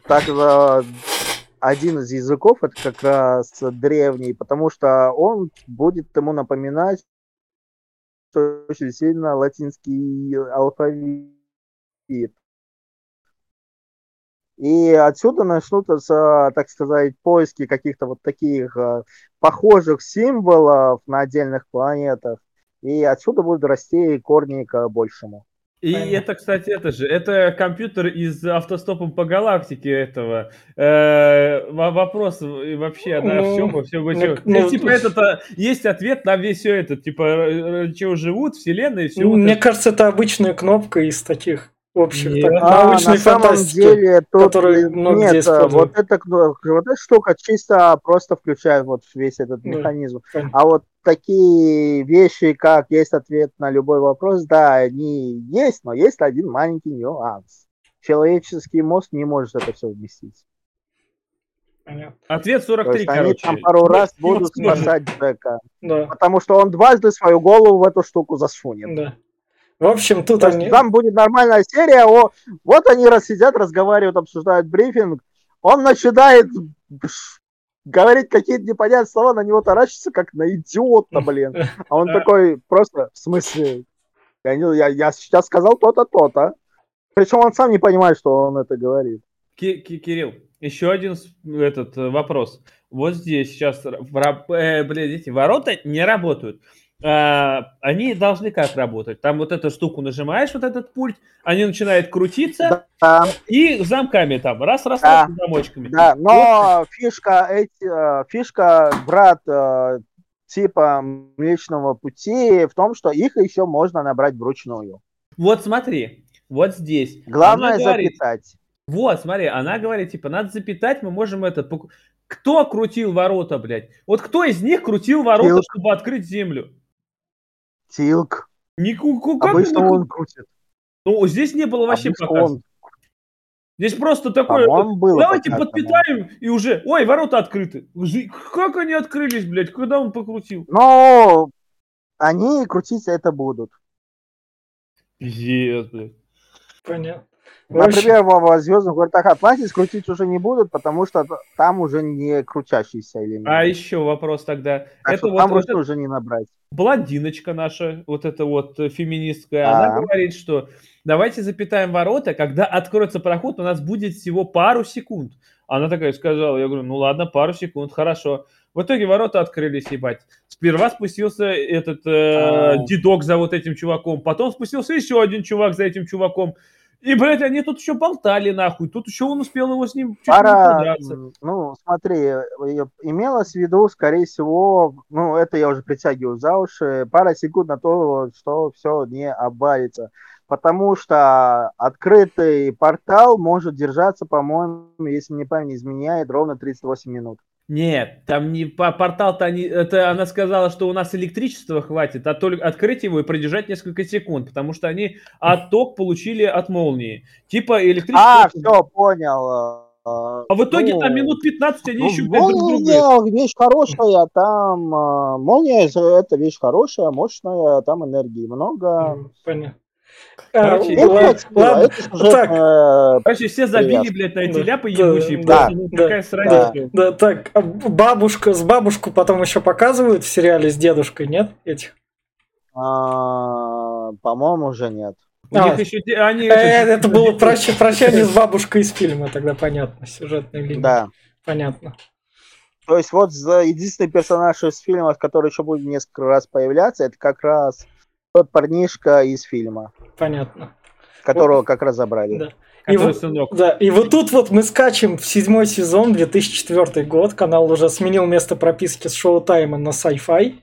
так, а, один из языков, это как раз древний, потому что он будет ему напоминать очень сильно латинский алфавит. И отсюда начнутся, так сказать, поиски каких-то вот таких а, похожих символов на отдельных планетах. И отсюда будут расти корни к большему. И Понятно. это, кстати, это же, это компьютер из автостопом по галактике этого. Э, во- вопрос и вообще, да, Ну, все, во все, во ну, все. ну, типа, это то есть ответ на весь все это, типа, э, э, чего живут, вселенная, все Ну, Мне кажется, это обычная кнопка из таких общих Нет. так, А, научной на самом фантастики. деле, тут которые много где нет, используют. вот эта, вот эта штука чисто просто включает вот весь этот Да, механизм. А вот такие вещи, как есть ответ на любой вопрос, да, они есть, но есть один маленький нюанс. Человеческий мозг не может это все вместить. Понятно. Ответ То 43, есть они короче. там пару раз Ну, будут спасать Джека. Да, Потому что он дважды свою голову в эту штуку засунет. да. В общем, тут То они... там будет нормальная серия, о, вот они раз сидят, разговаривают, обсуждают брифинг, он начинает говорить какие-то непонятные слова, на него таращится, как на идиота, блин. А он такой просто, в смысле, я, я, я сейчас сказал то-то, то-то. Причем он сам не понимает, что он это говорит. Ки- Ки- Кирилл, еще один этот э, вопрос. Вот здесь сейчас, э, блин, эти ворота не работают. А, они должны как работать? Там вот эту штуку нажимаешь, вот этот пульт, они начинают крутиться, Да, и замками там, Да. раз, замочками. да, но фишка, эти, э, фишка, брат, э, типа Млечного Пути в том, что их еще можно набрать вручную. Вот смотри, вот здесь. Главное Она говорит, запитать. Вот, смотри, она говорит, типа, надо запитать, мы можем это... пок- Кто крутил ворота, блядь? Вот кто из них крутил ворота, Тилк. чтобы открыть землю? Тилк. Нику, как Обычно он крутит. Ну, здесь не было вообще Обычно показа. он, Здесь просто такое... по-моему, было. Давайте показано. подпитаем, и уже... Ой, ворота открыты. Как они открылись, блядь? Когда он покрутил? Но они крутить это будут. Пиздец, блядь. Понятно. В Например, во Звездных вратах Атлантис крутить уже не будут, потому что там уже не крутящийся элемент. А еще вопрос тогда. Так это что вот, там вот уже не набрать. блондиночка наша, вот эта вот э, феминистская, Да. она говорит, что давайте запитаем ворота, когда откроется проход, у нас будет всего пару секунд. Она такая сказала, я говорю, ну ладно, пару секунд, хорошо. В итоге ворота открылись, ебать. Сперва спустился этот э, А. дедок за вот этим чуваком, потом спустился еще один чувак за этим чуваком. И, блядь, они тут еще болтали, нахуй. Тут еще он успел его с ним чуть не Пара, м, ну, смотри, имелось в виду, скорее всего, ну, это я уже притягиваю за уши, пара секунд на то, что все не обвалится. Потому что открытый портал может держаться, по-моему, если мне память не изменяет, ровно 38 минут. Нет, там не по портал-то они, это она сказала, что у нас электричества хватит, а только открыть его и продержать несколько секунд, потому что они отток получили от молнии. Типа электричество. А, все, понял. э, А в итоге ну, там минут 15 они Ну, еще блядь, друг друга. молния вещь хорошая, там э, молния это вещь хорошая, мощная, там энергии много. понятно. Короче, Ну, хватит, ладно, это сюжетная- Короче, все забили, Привет. блядь, на эти Да, ляпы ебучие. да, ну, да, какая да. Да, так, а бабушка, с бабушку потом еще показывают в сериале с дедушкой, нет? Этих? А, По-моему, уже нет. У А. них еще, они... Э, Это было прощ- прощание с бабушкой из фильма, тогда понятно, сюжетная линия. Да. Понятно. То есть вот за- единственный персонаж из фильма, который еще будет несколько раз появляться, это как раз тот парнишка из фильма, Понятно. которого как раз забрали. Да. И вот- сынок. Да, и вот тут вот мы скачем в седьмой сезон, 2004 год. Канал уже сменил место прописки с шоу-тайма на sci-fi.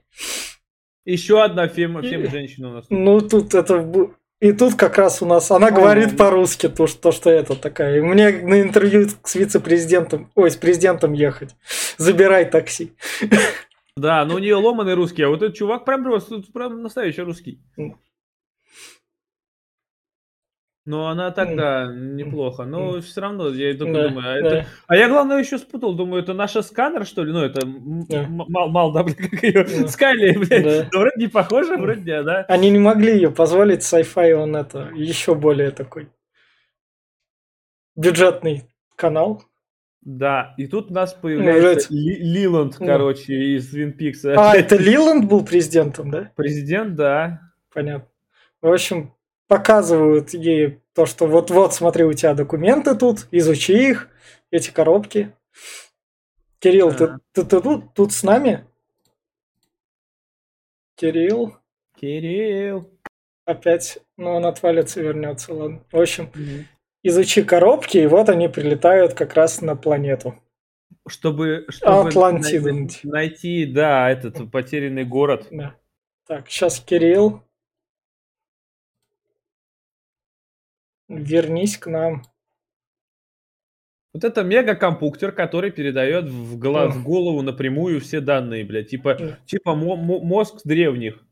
Еще одна фем, И- фем-женщина у нас. Ну, тут это... И тут как раз у нас... Она говорит по-русски, то, что, то, что это такая. И мне на интервью с вице-президентом... Ой, с президентом ехать. Забирай такси. Да, но у нее ломаный русский, а вот этот чувак прям, просто- прям настоящий русский. Ну, она тогда неплохо. Но все равно, я только Да, думаю, а, да. это... а я, главное, еще спутал. Думаю, это наша сканер, что ли? Ну, это Да. Мал, Мал, да, блин, как ее? Да. Скайли, блядь. Да. Да Вроде не похоже, вроде не, да? Они не могли ее позволить, sci-fi он это еще более такой бюджетный канал. Да, и тут у нас появляется. Ли- Лиланд, Ну. короче, из Твин Пикса. А, это Лиланд был президентом, да? Президент, да. Понятно. В общем, показывают ей то, что вот-вот, смотри, у тебя документы тут, изучи их, эти коробки. Кирилл, ты, Ага. ты- ты тут, тут с нами? Кирилл Кирилл. опять, ну он отвалится, вернется, ладно. В общем, изучи коробки, и вот они прилетают как раз на планету. Чтобы, чтобы найти, найти, да, этот потерянный город. Да. Так, сейчас Кирилл. Вернись к нам. Вот это мегакомпьютер, который передает в, М. в голову напрямую все данные, блядь. Типа, Да. типа мо- мо- мозг древних.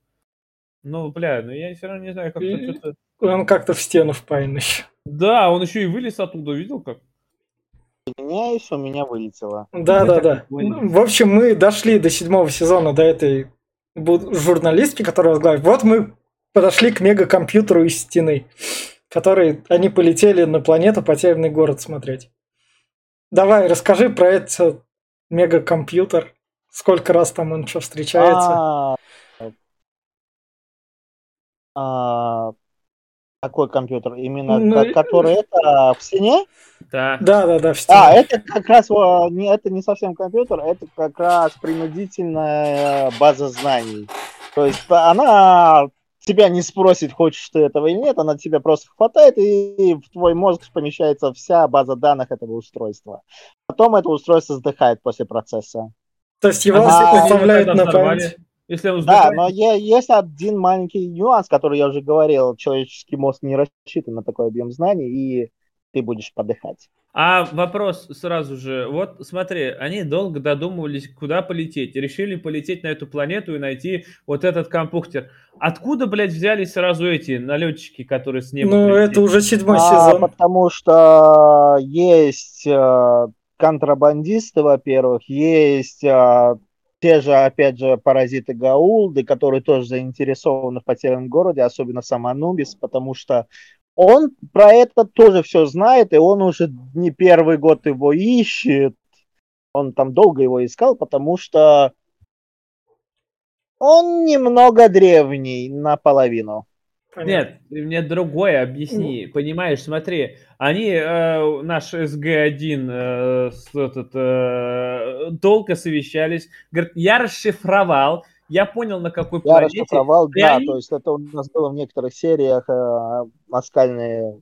Ну, бля, ну я все равно не знаю, как И- это. Он как-то в стену впаян еще. Да, он еще и вылез оттуда, видел как? извиняюсь, у меня вылетело. Да, да, да. Ну, В общем, мы дошли до седьмого сезона, до этой журналистки, которая возглавит. Вот мы подошли к мегакомпьютеру из стены, который они полетели на планету Потерянный город смотреть. Давай, расскажи про этот мегакомпьютер. Сколько раз там он что встречается? А, а, Какой компьютер? Именно Ну, который это в стене? Да. Да, да, да, в стене. А, это как раз а, не, это не совсем компьютер, это как раз принудительная база знаний. То есть а, она тебя не спросит, хочешь ты этого или нет, она тебя просто хватает, и в твой мозг помещается вся база данных этого устройства. Потом это устройство сдыхает после процесса. То есть его А оставляют на память. Если он Да, но е- есть один маленький нюанс, который я уже говорил. Человеческий мозг не рассчитан на такой объем знаний, и ты будешь подыхать. А вопрос сразу же. Вот смотри, они долго додумывались, куда полететь. Решили полететь на эту планету и найти вот этот компьютер. Откуда, блядь, взялись сразу эти налетчики, которые с неба Ну, прилетели? это уже седьмой А, сезон. потому что есть э, контрабандисты, во-первых, есть э, те же, опять же, паразиты Гаулды, которые тоже заинтересованы в потерянном городе, особенно сам Анубис, потому что он про это тоже все знает, и он уже не первый год его ищет. Он там долго его искал, потому что он немного древний наполовину. Понятно. Нет, мне другое объясни. Понимаешь, смотри, они, э, наш СГ-1, э, с этот, э, долго совещались. Говорит, я расшифровал, я понял, на какой Я планете. расшифровал, И да, они- то есть это у нас было в некоторых сериях э, наскальные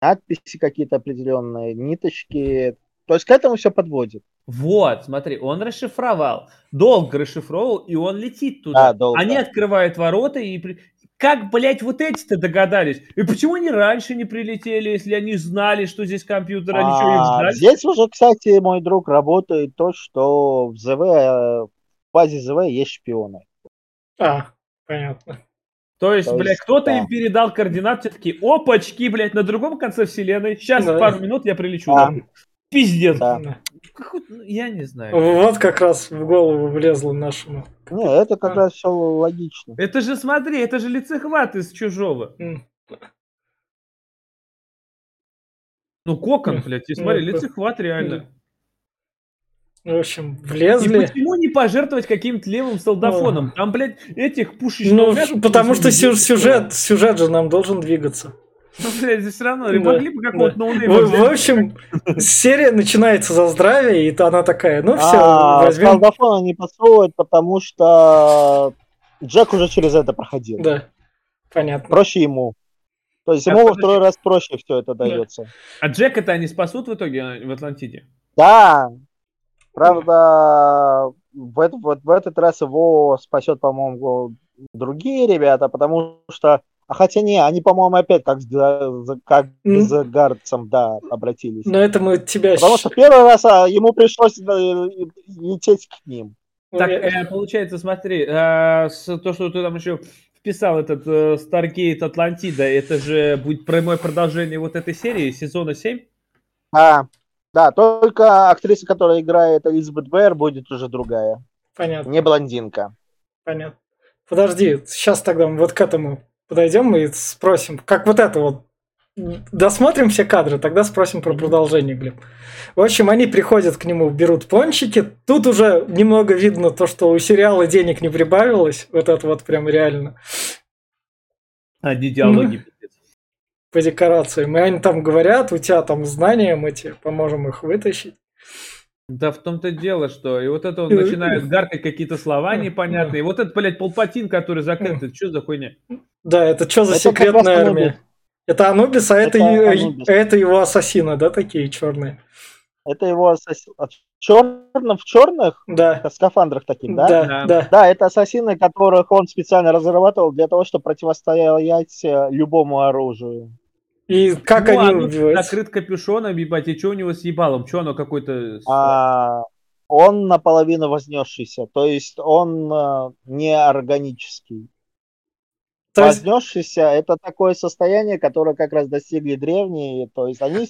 надписи какие-то определенные, ниточки. То есть к этому все подводит. Вот, смотри, он расшифровал, долго расшифровал, и он летит туда. Да, долго. Они открывают ворота и... Как, блядь, вот эти-то догадались? И почему они раньше не прилетели, если они знали, что здесь компьютер, они что, их А, ждали? здесь уже, кстати, мой друг работает то, что в ЗВ, э, в базе ЗВ есть шпионы. А, понятно. То есть, То блядь, кто-то да. им передал координаты, все такие, опачки, блядь, на другом конце вселенной, сейчас Да. пару минут я прилечу. Да. Нахуй». Пиздец. Да. Ну, Я не знаю. Вот как раз в голову влезло нашему. Не, это как А. раз все логично. Это же, смотри, это же лицехват из чужого. Ну, кокон, блядь, и смотри, лицехват реально. В общем, И влезли. почему не пожертвовать каким-то левым солдафоном? Там, блядь, этих пушечных... Ну, потому что сюжет, сюжет же нам должен двигаться. Ну, блядь, все равно, могли бы какого-то ноунейма В, общем, серия начинается за здравие, и она такая, ну все, А, возьмем. Солдафона не подсовывают, потому что Джек уже через это проходил. Да, понятно. Проще ему. То есть А ему во второй раз проще все это дается. А Джека-то они спасут в итоге а, в Атлантиде? Да, правда, в, эт- вот в этот раз его спасет, по-моему, другие ребята, потому что, а хотя не, они, по-моему, опять как, за- как М. за гардцем, да, обратились. Но это мы тебя... Потому что первый раз а, ему пришлось э, лететь к ним. Так, Э, получается, смотри, э, с- то, что ты там еще вписал этот э, Stargate Атлантида, это же будет прямое продолжение вот этой серии, сезона 7? Да, да, только актриса, которая играет Элизабет Бэр, будет уже другая, Понятно, не блондинка. понятно. Подожди, сейчас тогда мы вот к этому подойдем и спросим, как вот это вот досмотрим все кадры, тогда спросим про продолжение, Глеб. В общем, они приходят к нему, берут пончики. Тут уже немного видно то, что у сериала денег не прибавилось. Вот это вот прям реально. Не диалоги. пиздец. по декорациям. И они там говорят, у тебя там знания, мы тебе поможем их вытащить. Да в том-то дело, что и вот это он начинает гаркать какие-то слова непонятные. И вот этот, блядь, полпатин, который закрыт, это что за хуйня? Да, это что за Это секретная армия? Анубис. Это Анубис, а это, Это Анубис. а это его ассасины, да, такие черные? Это его ассасин... черным в черных Да, скафандрах таких, да? да, Да. да. Да, это ассасины, которых он специально разрабатывал для того, чтобы противостоять э, любому оружию. И как Ну, они Анубис убиваются? закрыт капюшоном, ебать, и что у него с ебалом? Что оно какой-то... А, он наполовину вознесшийся, то есть он э, не органический. То есть, Вознесшийся это такое состояние, которое как раз достигли древние, то есть они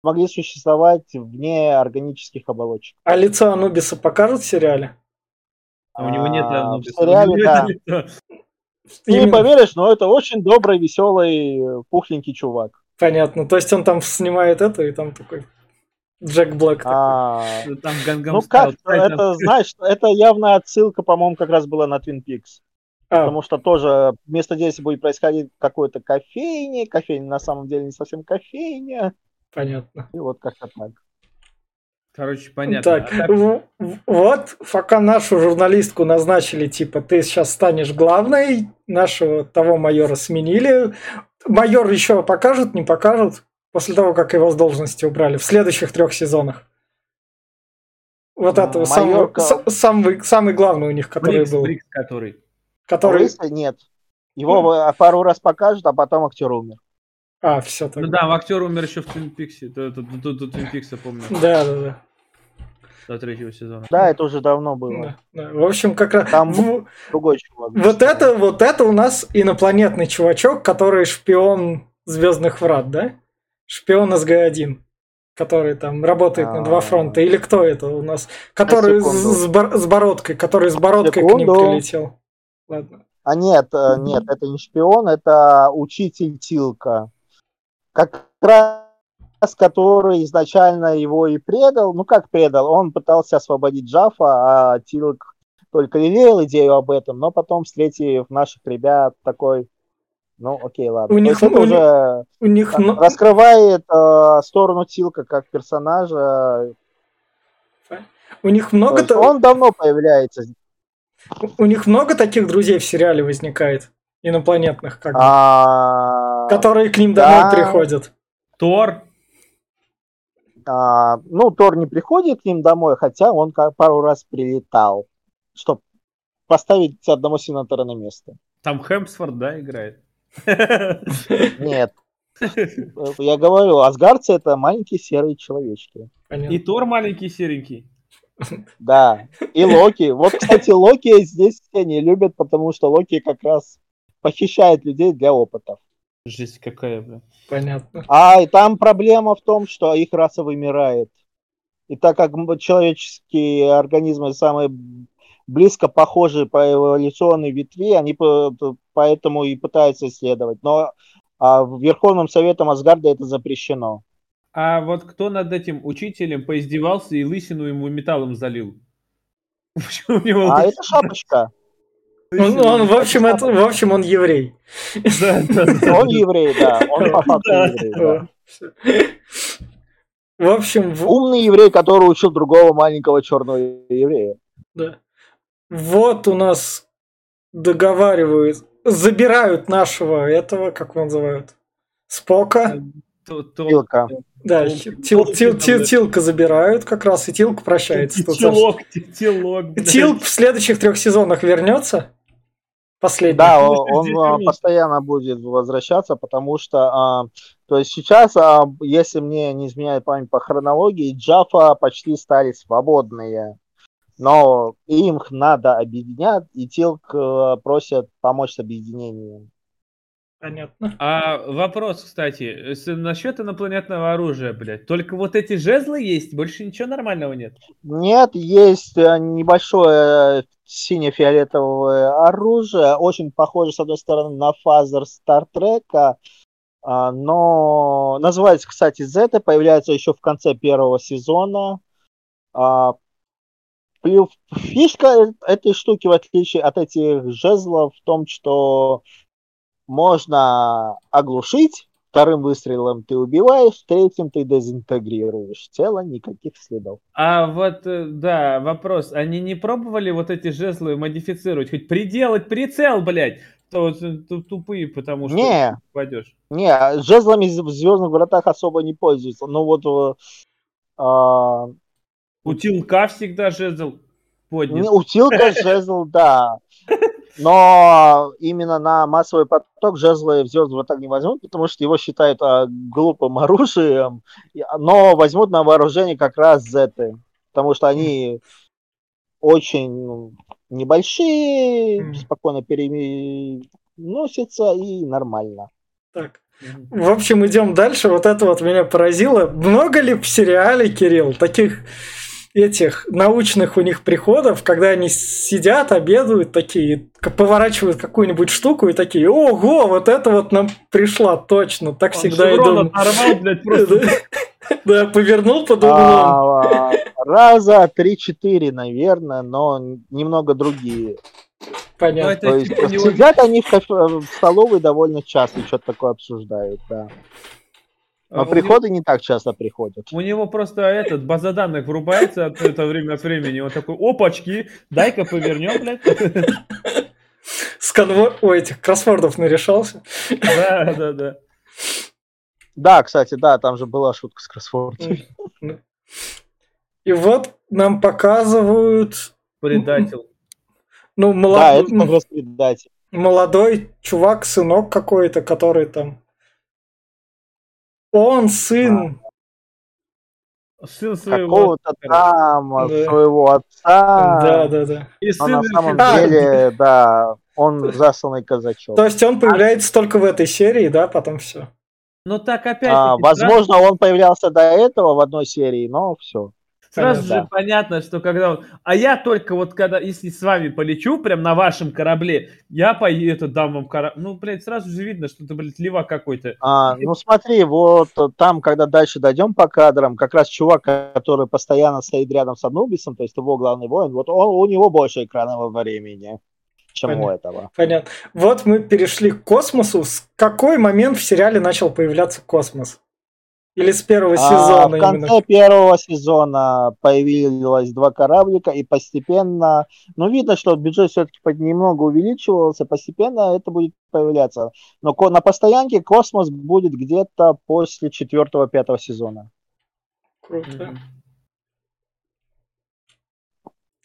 смогли существовать вне органических оболочек. А лицо Анубиса покажут в сериале? А у него нет А, ну, в сериале, да. Ты не поверишь, но это очень добрый, веселый, пухленький чувак. Понятно. То есть он там снимает это, и там такой Джек Блэк. такой. А, Там ну как, это, знаешь, это явная отсылка, по-моему, как раз была на Twin Peaks. А, Потому что тоже место действия будет происходить в какой-то кофейне. Кофейня на самом деле не совсем кофейня. понятно. И вот как-то так. Короче, понятно. Так, А так, вот, пока нашу журналистку назначили, типа, ты сейчас станешь главной, нашего того майора сменили. Майор еще покажут, не покажут, после того, как его с должности убрали, в следующих трех сезонах. Вот А, самого, майорка- с- самый, самый главный у них, который Брикс, был. Брикс, который. Который... Лысый нет. Его э, пару раз покажут, а потом актер умер. А, все Ну тогда. да, актер умер еще в Твин Пиксе. До Твин Пикса, помню, Да, да, да. До третьего сезона. Да, это уже давно было. Да, да. В общем, как раз... Там в- Другой чувак. Вот это, вот это у нас инопланетный чувачок, который шпион Звездных Врат, да? Шпион СГ-1, который там работает на два А. фронта. Или кто это у нас? Который с, секунду. с бородкой, который с бородкой к ним Секунду. прилетел. Ладно. А нет, э, нет, это не шпион, это учитель Тилка. Как раз который изначально его и предал. Ну как предал? Он пытался освободить Джафа, а Тилк только лелеял идею об этом, но потом, встретив наших ребят, такой, ну окей, ладно. У То них- у уже У них, раскрывает э, сторону Тилка как персонажа. у них То много, есть та- он давно появляется. у них много таких друзей в сериале возникает инопланетных, как бы, А, которые к ним да. домой приходят. Тор. А, ну, Тор не приходит к ним домой, хотя он как пару раз прилетал, чтобы поставить одного сенатора на место. Там Хемсфорд, да, играет? Нет. Я говорю, асгардцы это маленькие серые человечки. Понятно. И Тор маленький серенький. Да. И Локи. Вот, кстати, Локи здесь все не любят, потому что Локи как раз похищает людей для опытов. Жесть какая, бля. Понятно. А и там проблема в том, что их раса вымирает. И так как человеческие организмы самые близко похожи по эволюционной ветви, они поэтому и пытаются исследовать. Но а, Верховным Советом Асгарда это запрещено. А вот кто над этим учителем поиздевался и лысину ему металлом залил? Почему у него А это шапочка. Он, он, в, общем, это, в общем, он еврей. Да, да, да. Он еврей, да. Он по факту Да. еврей, да. В общем, в- Умный еврей, который учил другого маленького черного еврея. Да. Вот у нас договаривают, забирают нашего этого, как его называют, Спока. То- Тилка. Да, Он- Тил, Тил, Тил- Тил- Тилка забирают как раз, и Тилк прощается. Телок, блядь. Тилк в следующих трех сезонах вернется. Последний. Да, он здесь а, постоянно будет возвращаться, потому что, а, то есть сейчас, а, если мне не изменяет память по хронологии, Джафа почти стали свободные, но им надо объединять, и Тилк э, просят помочь с объединением. Понятно. А вопрос, кстати, с- насчет инопланетного оружия, блядь. Только вот эти жезлы есть, больше ничего нормального нет. Нет, есть э, небольшое э, сине-фиолетовое оружие, очень похоже, с одной стороны, на фазер Стартрека, а, но называется, кстати, Z, появляется еще в конце первого сезона. А, плю- Фишка этой штуки, в отличие от этих жезлов, в том, что можно оглушить, вторым выстрелом ты убиваешь, третьим ты дезинтегрируешь тело, никаких следов. А вот, э, да, вопрос. Они не пробовали вот эти жезлы модифицировать? Хоть приделать прицел, блядь? То вот, э, ту- тупые, потому что Не. пойдешь. Не, жезлами в Звездных вратах особо не пользуются. Ну вот э, а, У Тилка всегда жезл поднят. не, у Тилка жезл, да. Но именно на массовый поток жезлы в Звездных вратах не возьмут, потому что его считают а, глупым оружием. И- Но возьмут на вооружение как раз зеты. Потому что они очень ну, небольшие, спокойно переносятся и нормально. Так. В общем, идем дальше. Вот это вот меня поразило. Много ли в сериале, Кирилл, таких этих научных у них приходов, когда они сидят, обедают такие, поворачивают какую-нибудь штуку и такие, ого, вот это вот нам пришла точно, так Он всегда и думаю. Да, повернул под углом. А, раза три-четыре, наверное, но немного другие. Понятно. Ну, То есть, сидят они в столовой довольно часто, что-то такое обсуждают, да. Но а приходы него... не так часто приходят. У него просто этот база данных врубается от этого время от времени. Он такой, опачки, дай-ка повернем, блядь. С конво... Ой, этих кроссвордов нарешался. Да, да, да. Да, кстати, да, там же была шутка с кроссвордом. И вот нам показывают... Предатель. Ну, молодой... Да, это предатель. Молодой чувак, сынок какой-то, который там он сын. Сын своего какого-то там, да. своего отца. Да, да, да. И сын на самом а, деле, да, он засланный казачок. То есть он появляется только в этой серии, да, потом все. Ну так опять. А, возможно, он появлялся до этого в одной серии, но все. Сразу Понятно. же понятно, что когда он... А я только вот когда, если с вами полечу, прям на вашем корабле, я поеду, дам вам корабль. Ну, блядь, сразу же видно, что это, блядь, левак какой-то. А, ну смотри, вот там, когда дальше дойдем по кадрам, как раз чувак, который постоянно стоит рядом с Анубисом, то есть его главный воин, вот он, у него больше экранного времени чем Понятно. у этого. Понятно. Вот мы перешли к космосу. С какой момент в сериале начал появляться космос? Или с первого а, сезона? А, в конце именно? первого сезона появилось два кораблика, и постепенно, ну, видно, что бюджет все-таки немного увеличивался, постепенно это будет появляться. Но на постоянке космос будет где-то после четвертого-пятого сезона. Круто. Mm-hmm.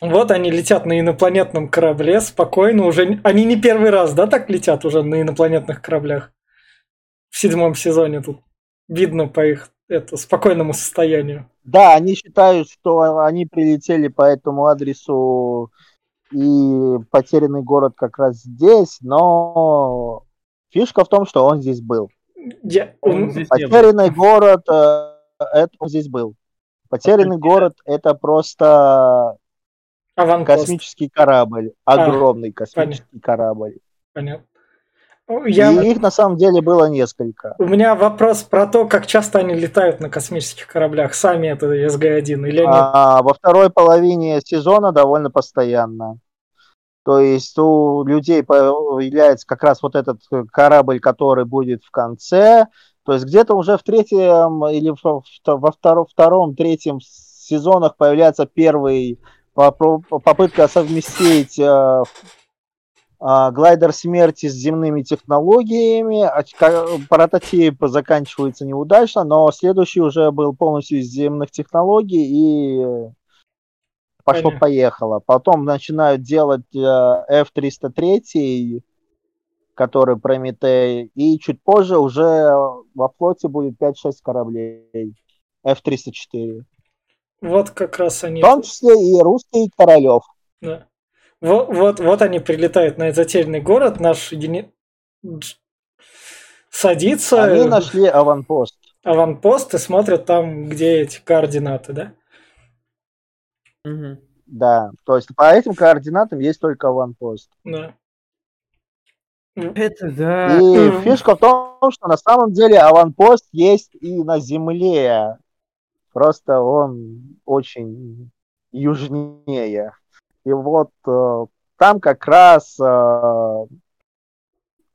Вот они летят на инопланетном корабле спокойно уже. Они не первый раз, да, так летят уже на инопланетных кораблях? В седьмом сезоне тут видно по их это, спокойному состоянию. Да, они считают, что они прилетели по этому адресу и потерянный город как раз здесь, но фишка в том, что он здесь был. Я... Он здесь потерянный город, э, это он здесь был. Потерянный город это просто Аванпост. космический корабль, огромный а, космический понятно. корабль. Понятно. Я... И их на самом деле было несколько. У меня вопрос про то, как часто они летают на космических кораблях. Сами это СГ-1 или нет? А, во второй половине сезона довольно постоянно. То есть у людей появляется как раз вот этот корабль, который будет в конце. То есть где-то уже в третьем или во втором, втором, третьем сезонах появляется первый попытка совместить э, глайдер смерти с земными технологиями. А прототип заканчивается неудачно, но следующий уже был полностью из земных технологий и пошло-поехало. Потом начинают делать э, F-303, который Прометей, и чуть позже уже во флоте будет 5-6 кораблей F-304. Вот как раз они... В том числе и русский Королев. Да. Вот, вот, вот они прилетают на затерянный город, наш еди... садится. Они нашли аванпост. Аванпост и смотрят там, где эти координаты, да? Угу. Да, то есть по этим координатам есть только аванпост. Да. Это да. И фишка в том, что на самом деле аванпост есть и на Земле. Просто он очень южнее. И вот э, там как раз э,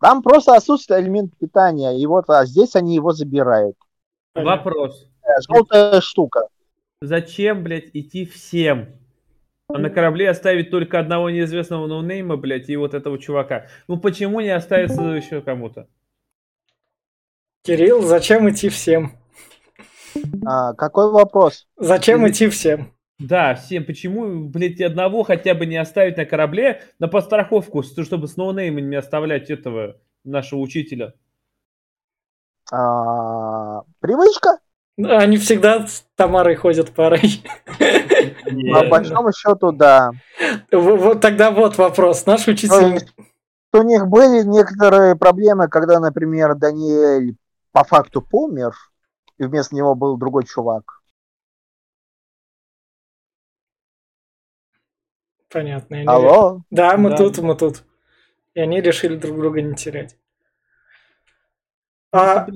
там просто отсутствует элемент питания. И вот а здесь они его забирают. Вопрос. Желтая штука. Зачем, блядь, идти всем? А на корабле оставить только одного неизвестного ноунейма, блядь, и вот этого чувака. Ну почему не оставиться еще кому-то? Кирилл, зачем идти всем? А, какой вопрос? Зачем идти всем? Да, всем. Почему, блядь, одного хотя бы не оставить на корабле на подстраховку, чтобы с ноунеймами не оставлять этого нашего учителя? А, привычка? Они всегда с Тамарой ходят парой. По большому счету, да. Вот тогда вот вопрос. Наш учитель... У них были некоторые проблемы, когда, например, Даниэль по факту помер, и вместо него был другой чувак. Понятно. они- Алло? Да, мы Да. тут, мы тут. И они решили друг друга не терять. А,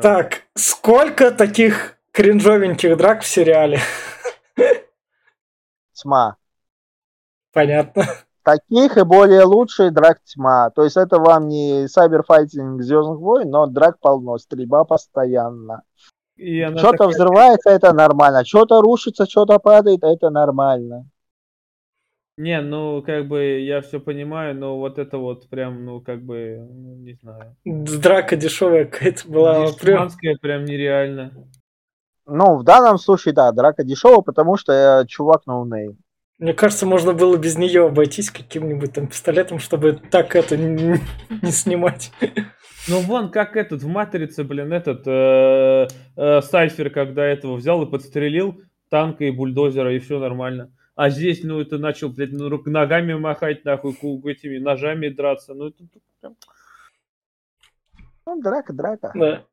так, сколько таких кринжовеньких драк в сериале? Тьма. Понятно. Таких и более лучшие драк тьма. То есть это вам не сайберфайтинг Звездных войн, но драк полно, стрельба постоянно. Что-то такая- взрывается, это нормально. Что-то рушится, что-то падает, это нормально. Не, ну, как бы, я все понимаю, но вот это вот прям, ну, как бы, ну, не знаю. Драка дешевая какая-то была. Дешманская прям нереально. Ну, в данном случае, да, драка дешевая, потому что э, чувак no name. Мне кажется, можно было без нее обойтись каким-нибудь там пистолетом, чтобы так это не, не снимать. Ну, вон, как этот, в «Матрице», блин, этот, э, э, Сайфер, когда этого взял и подстрелил Танка и Дозера, и все нормально. А здесь, ну, это начал, блядь, ну, ногами махать, нахуй, этими ножами драться. Ну, это прям... Ну, драка, драка. Да.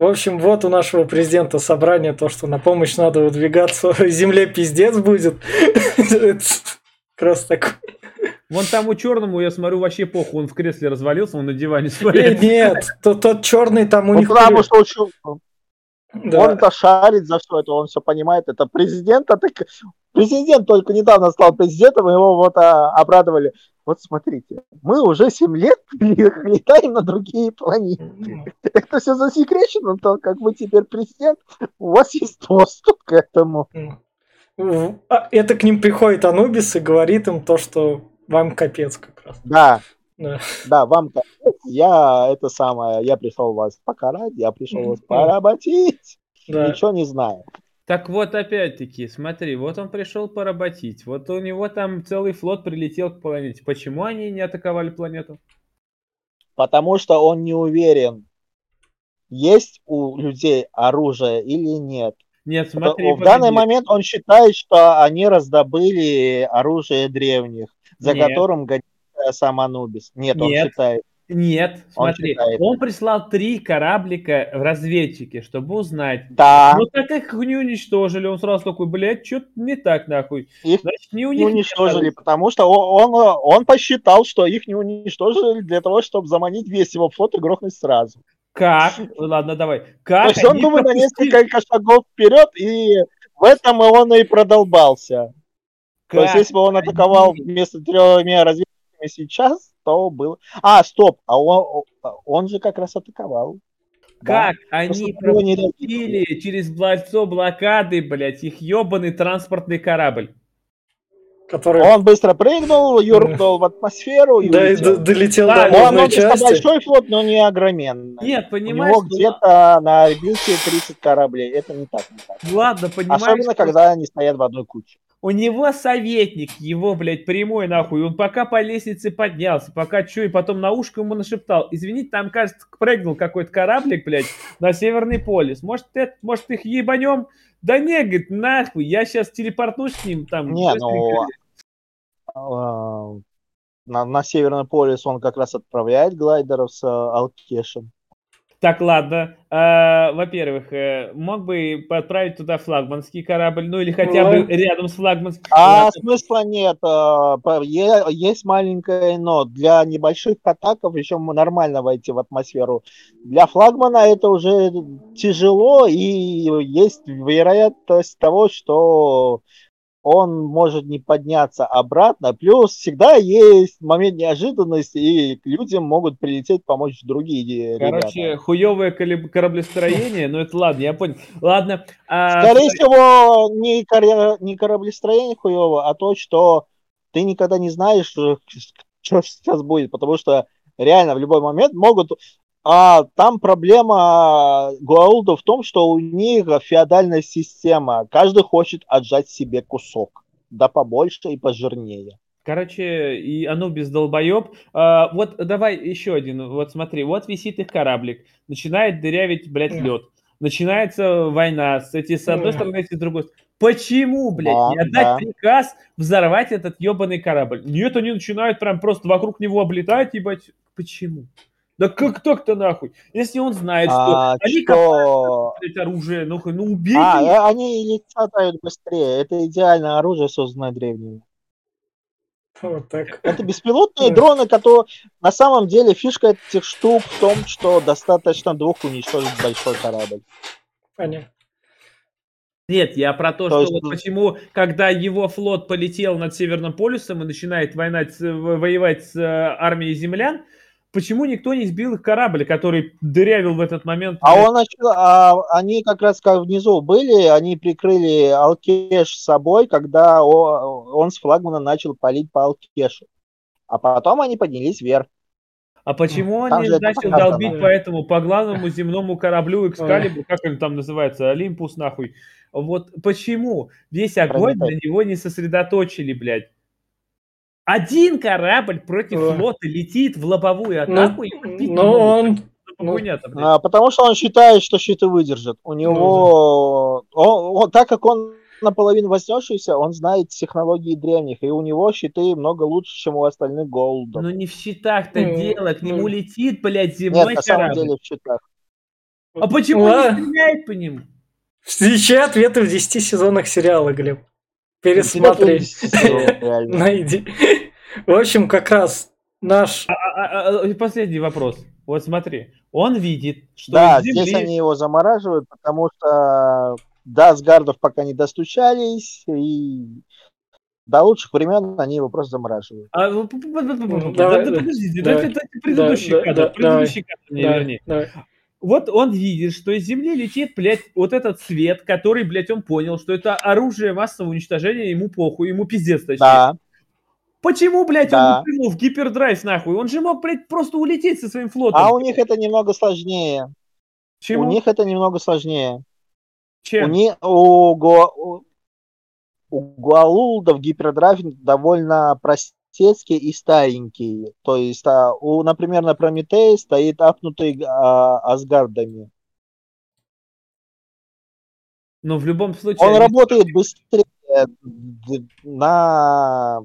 В общем, вот у нашего президента собрание, то, что на помощь надо выдвигаться, земле пиздец будет. Как раз так. Вон тому черному, я смотрю, вообще похуй, он в кресле развалился, он на диване Э, спает. Нет, то- тот черный там у Ну, них... потому что он Да. он-то шарит за все это, он все понимает. Это президент, а так... Президент только недавно стал президентом, его вот а, обрадовали. Вот смотрите, мы уже 7 лет летаем на другие планеты. Это все засекречено, то как вы теперь президент, у вас есть доступ к этому. А Это к ним приходит Анубис и говорит им то, что вам капец как раз. Да, Да. да, вам капец. я это самое, я пришел вас покарать, я пришел вас поработить. Да. Ничего не знаю. Так вот, опять-таки, смотри, вот он пришел поработить, вот у него там целый флот прилетел к планете. Почему они не атаковали планету? Потому что он не уверен, есть у людей оружие или нет. Нет, смотри, в данный погоди. момент он считает, что они раздобыли оружие древних, за Нет. которым годится сам Анубис. Нет, он Нет. считает. Нет, Он смотри, считает. он прислал три кораблика в разведчики, чтобы узнать. Да, Ну так их не уничтожили, он сразу такой, блядь, что-то не так нахуй. их Значит, не не уничтожили, нет потому что он, он, он посчитал, что их не уничтожили для того, чтобы заманить весь его флот и грохнуть сразу. Как? Ладно, давай. То Как есть он думает на пропустили- несколько шагов вперед, и в этом он и продолбался. То есть, Как если бы он атаковал вместо тремя разведчиками сейчас, то был... А, стоп, а он, он же как раз атаковал. Да. Как они его не пропустили через кольцо блокады, блядь, их ебаный транспортный корабль? Который Он быстро прыгнул, юркнул в атмосферу и да, и улетел. долетел Да, до Он нужной Анубис части. большой флот, но не огроменный. Нет, У понимаешь, него ну, где-то на орбите 30 кораблей. Это не так, не так. ладно, понимаешь, Особенно, что когда они стоят в одной куче. У него советник, его, блядь, прямой нахуй, он пока по лестнице поднялся, пока что, и потом на ушко ему нашептал, извините, там, кажется, прыгнул какой-то кораблик, блядь, на Северный полюс, может, это, может, их ебанем? Да не, говорит, нахуй, я сейчас телепортнусь с ним там. Не, быстренько». ну, а, на, на Северный полюс он как раз отправляет глайдеров с а, Алкешем. Так, ладно. А, во-первых, э, мог бы отправить туда флагманский корабль, ну или хотя бы рядом с флагманским. А смысла нет. а, Есть маленькое но. Для небольших атаков еще нормально войти в атмосферу. Для флагмана это уже тяжело, и есть вероятность того, что он может не подняться обратно. Плюс всегда есть момент неожиданности, и к людям могут прилететь помочь другие Короче, ребята. хуевое кораблестроение, но это ладно, я понял. Ладно. а, Скорее всего, не, коре- не кораблестроение хуево, а то, что ты никогда не знаешь, что сейчас будет, потому что реально в любой момент могут... А там проблема Гуаулда в том, что у них феодальная система. Каждый хочет отжать себе кусок. Да побольше и пожирнее. Короче, и Анубис долбоеб. А, вот давай еще один. Вот смотри, вот висит их кораблик. Начинает дырявить, блядь, лед. Начинается война. С, эти, с одной стороны, эти с другой. Почему, блядь, Да, не отдать да. приказ взорвать этот ебаный корабль? Нет, они начинают прям просто вокруг него облетать, ебать. Почему? Да как так-то нахуй? Если он знает, что А, они что... копают оружие, ну, ну убейте А, их. э, они летают быстрее. Это идеальное оружие, созданное древними. Вот так. Это беспилотные дроны, которые на самом деле фишка этих штук в том, что достаточно двух уничтожить большой корабль. Понятно. Нет, я про то, То что есть, вот почему, когда его флот полетел над Северным полюсом и начинает война, воевать с э, армией землян, почему никто не сбил их корабль, который дырявил в этот момент? А он начал, а они как раз как внизу были, они прикрыли Алкеш с собой, когда он с флагмана начал палить по Алкешу. А потом они поднялись вверх. А почему Там не же это начал показано. долбить по этому, по главному земному кораблю Экскалибур, как он там называется, Олимпус, нахуй? Вот почему весь огонь на него не сосредоточили, блядь? Один корабль против Ой. флота летит в лобовую Ну, атаку и убить ну, не могут. он... Блядь? А, потому что он считает, что щиты выдержат. У него, он- он- так как он наполовину вознесшийся, он знает технологии древних, и у него щиты много лучше, чем у остальных голдов. Ну не в щитах-то Ну, дело, к нему ну. летит, блядь, Нет, земной на самом корабль. деле в щитах. А почему Ладно. не стреляет по нему? Ищи ответы в 10 сезонах сериала, Глеб. Пересмотри. Найди. В общем, как раз наш... А, а, а, последний вопрос. Вот смотри, он видит, что Да, земли- здесь они его замораживают, потому что до Асгардов пока не достучались, и до лучших времен они его просто замораживают. А, ну, да- давай, да да, подождите, давай. дайте, дайте предыдущий Да, да, кадр, да, предыдущий кадр мне Да, верни. да. Вот он видит, что из Земли летит, блядь, вот этот свет, который, блядь, он понял, что это оружие массового уничтожения, ему похуй, ему пиздец, точнее. Да, Почему, блядь, Да. он прыгнул в гипердрайв, нахуй? Он же мог, блядь, просто улететь со своим флотом. а у них это немного сложнее. Чему? У них это немного сложнее. У, Чем? не, у, Гуа- у, у Гуалулдов гипердрайв довольно простецкий и старенький. То есть, а, у, например, на Прометее стоит апнутый а, Асгардами. Ну, в любом случае... Он работает быстрее. На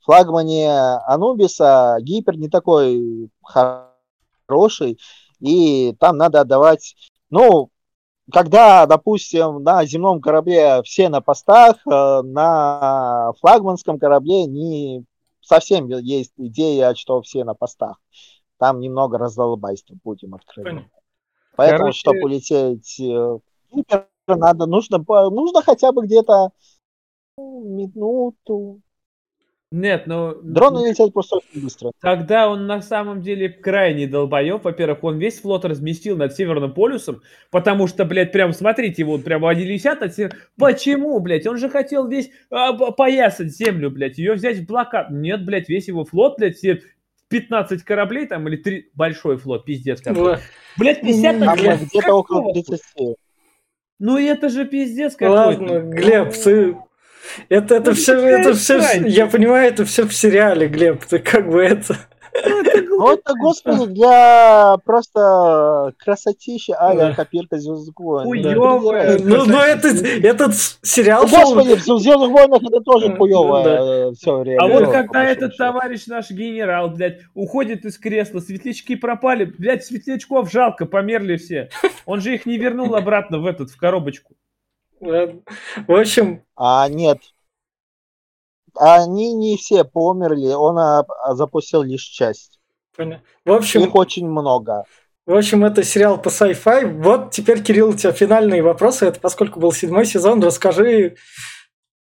флагмане Анубиса гипер не такой хороший, и там надо отдавать, ну, когда, допустим, на земном корабле все на постах, э, на флагманском корабле не совсем есть идея, что все на постах. Там немного раздолбайства, будем открыты. Понятно. Поэтому, Короче- чтобы улететь э, надо, нужно, нужно хотя бы где-то ну, минуту. Нет, ну... Дроны летят просто очень быстро. Тогда он на самом деле крайне долбоеб. Во-первых, он весь флот разместил над Северным полюсом, потому что, блядь, прям смотрите, вот прям они летят над Север- Почему, блядь? Он же хотел весь а, поясать землю, блядь, ее взять в блокад. Нет, блядь, весь его флот, блядь, все 15 кораблей там, или три... Большой флот, пиздец какой. Ла- Блядь, 50 Там Глеб, где-то около какого? 30. Ну это же пиздец какой-то. Ладно, Глеб, ты... Это, это Ну, все, это все, я понимаю, это все в сериале, Глеб, ты как бы это... Ну, это, господи, для просто красотища, а Да. копирка Звездных войн. Хуёвая. Ну, ну это, этот сериал Ну, господи, в Звездных войнах это тоже Да. хуевое все время. А вот когда этот товарищ наш генерал, блядь, уходит из кресла, светлячки пропали, блядь, светлячков жалко, померли все. Он же их не вернул обратно в этот, в коробочку. В общем, А, нет. Они не все померли, он а, запустил лишь часть. понятно. В общем, Их очень много. В общем, это сериал по sci-fi. Вот теперь, Кирилл, у тебя финальные вопросы. Это поскольку был седьмой сезон, расскажи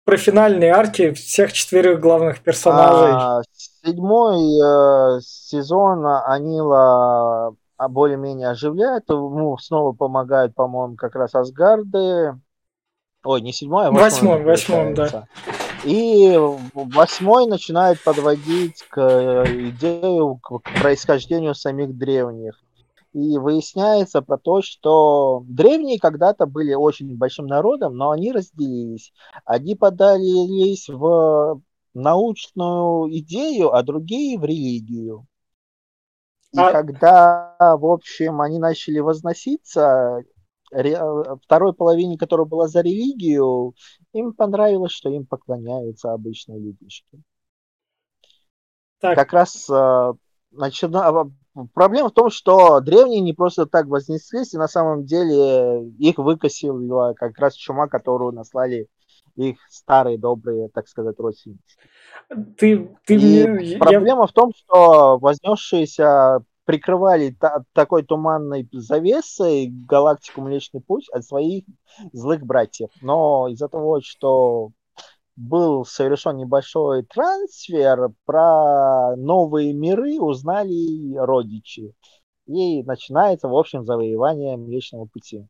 про финальные арки всех четверых главных персонажей. А, седьмой э, сезон Анила более-менее оживляет. Ему снова помогают, по-моему, как раз Асгарды. Ой, не седьмой, а восьмой. Восьмой, восьмой, да. И восьмой начинает подводить к э, идею, к происхождению самих древних. И выясняется про то, что древние когда-то были очень большим народом, но они разделились. Одни подались в научную идею, а другие в религию. И А- когда, в общем, они начали возноситься, второй половине, которая была за религию, им понравилось, что им поклоняются обычные людишки. Так, Как раз э, начина- проблема в том, что древние не просто так вознеслись, и на самом деле их выкосила как раз чума, которую наслали их старые, добрые, так сказать, родственники. Ты, ты И мне... проблема в том, что вознесшиеся прикрывали та- такой туманной завесой галактику Млечный Путь от своих злых братьев. Но из-за того, что был совершен небольшой трансфер, про новые миры узнали родичи. И начинается, в общем, завоевание Млечного Пути.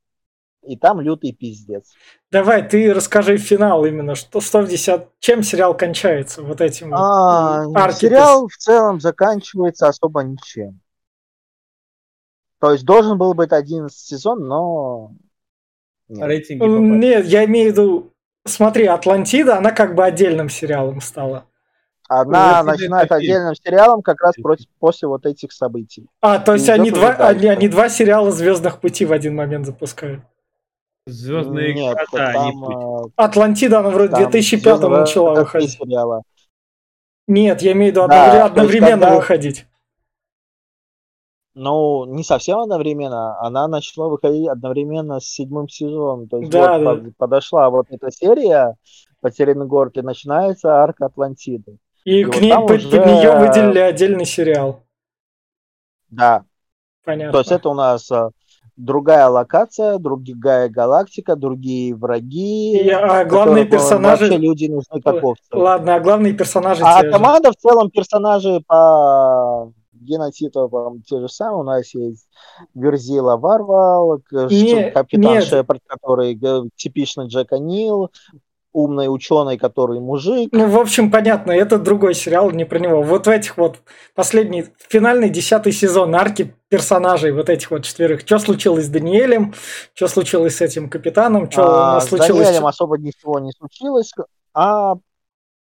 И там лютый пиздец. Давай, ты расскажи финал именно, что 110, чем сериал кончается, вот этим А, сериал в целом заканчивается особо ничем. То есть должен был быть один сезон, но... нет. Рейтинги попали. Нет, я имею в виду, смотри, Атлантида, она как бы отдельным сериалом стала. Она Resident начинает Evil. отдельным сериалом как раз против- после вот этих событий. А, то есть они два, они, они два сериала Звездных путей в один момент запускают. Звездные Нет, а не там, путь. э, Атлантида, она вроде в там 2005 «Звездные начала врата» выходить. сериала. Нет, я имею в виду Да, одновре- то есть одновременно когда- выходить. Ну, не совсем одновременно. Она начала выходить одновременно с седьмым сезоном. То есть Да, вот да. под- подошла вот эта серия «Потерянный город» и начинается арка Атлантиды. И, И к вот ней под, уже- под нее выделили отдельный сериал. Да, Понятно. то есть это у нас а, другая локация, другая галактика, другие враги. И, а главные персонажи... Вообще люди нужны как овцы. Ладно, а главные персонажи А те же. команда в целом персонажи по генотипам те же самые. У нас есть Верзила Варвал, Не- капитан нет. Шепард, который типичный Джек О'Нил, умный ученый, который мужик. Ну, в общем, понятно, это другой сериал, не про него. Вот в этих вот последний, финальный десятый сезон арки персонажей, вот этих вот четверых. Что случилось с Даниэлем, что случилось с этим капитаном, что у А, нас с случилось... Даниэлем особо ничего не случилось. А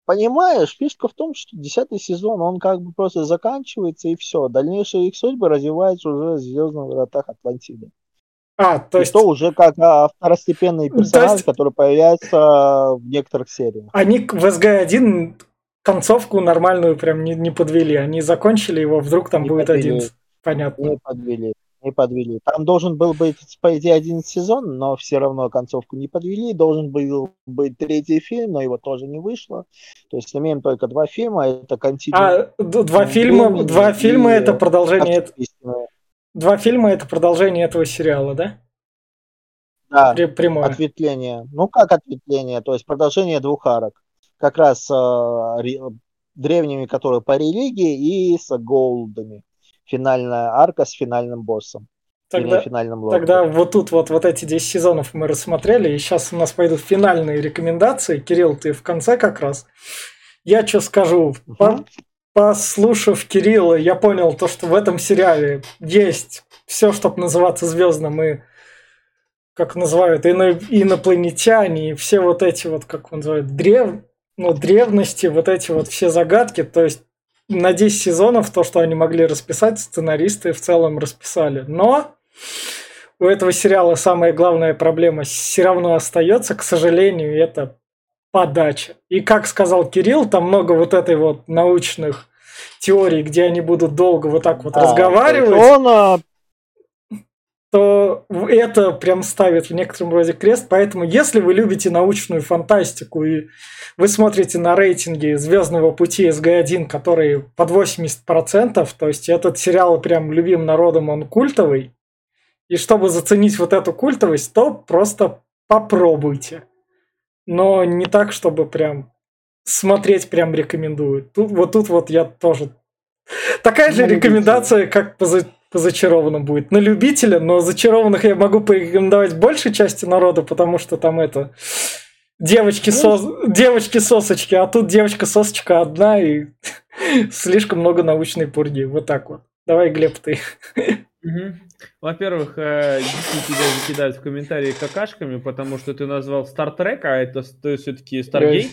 понимаешь, фишка в том, что десятый сезон, он как бы просто заканчивается и все. Дальнейшие их судьбы развиваются уже в Звездных вратах Атлантиды. А, то и есть то уже как а, второстепенные То есть- персонажи, которые появляются в некоторых сериях. они в СГ-1 концовку нормальную прям не, не подвели. Они закончили его, вдруг там Не будет подвели. один. Понятно. Не подвели. Не подвели. Там должен был быть, по идее, один сезон, но все равно концовку не подвели. Должен был быть третий фильм, но его тоже не вышло. То есть имеем только два фильма. Это континуум. А два фильма, два фильма это продолжение, эт- истинное. два фильма это продолжение этого сериала, да? Да, Прямое. ответвление. Ну, как ответвление? То есть продолжение двух арок. Как раз э, ре- древними, которые по религии, и с голдами. Финальная арка с финальным боссом. Тогда, финальным. Тогда вот тут вот, вот эти 10 сезонов мы рассмотрели, и сейчас у нас пойдут финальные рекомендации. Кирилл, ты в конце как раз. Я что скажу? По- Мгм. послушав Кирилла, я понял то, что в этом сериале есть все, чтобы называться звездным, и как называют, ино- инопланетяне, и все вот эти вот, как он называет, древ... ну, древности, вот эти вот все загадки, то есть на 10 сезонов то, что они могли расписать, сценаристы в целом расписали. Но у этого сериала самая главная проблема все равно остается, к сожалению, это подача. И как сказал Кирилл, там много вот этой вот научных теорий, где они будут долго вот так вот Да, разговаривать, Он а, то это прям ставит в некотором роде крест. Поэтому, если вы любите научную фантастику и вы смотрите на рейтинги Звездного пути SG1, которые под 80%, то есть этот сериал прям любим народом, он культовый. И чтобы заценить вот эту культовость, то просто попробуйте. Но не так, чтобы прям смотреть прям рекомендую. Тут, вот тут вот я тоже... Такая же любителя. рекомендация, как по, за- по зачарованным будет. На любителя, но зачарованных я могу порекомендовать большей части народа, потому что там это... Девочки, сос... девочки сосочки, а тут девочка сосочка одна и слишком много научной пурги. Вот так вот. Давай, Глеб, ты. Во-первых, э, дети тебя закидают в комментарии какашками, потому что ты назвал Trek, а это все-таки Stargate.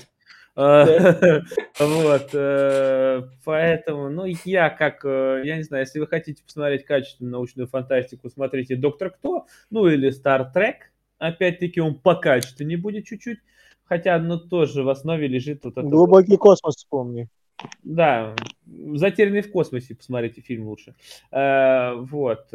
Э, Вот, э, поэтому, ну, я как, э, я не знаю, если вы хотите посмотреть качественную научную фантастику, смотрите Доктор Кто, ну, или Star Trek, опять-таки он покачественнее будет чуть-чуть, хотя, ну, тоже в основе лежит вот это глубокий космос вспомни. Да, «Затерянный в космосе», посмотрите фильм лучше. Вот.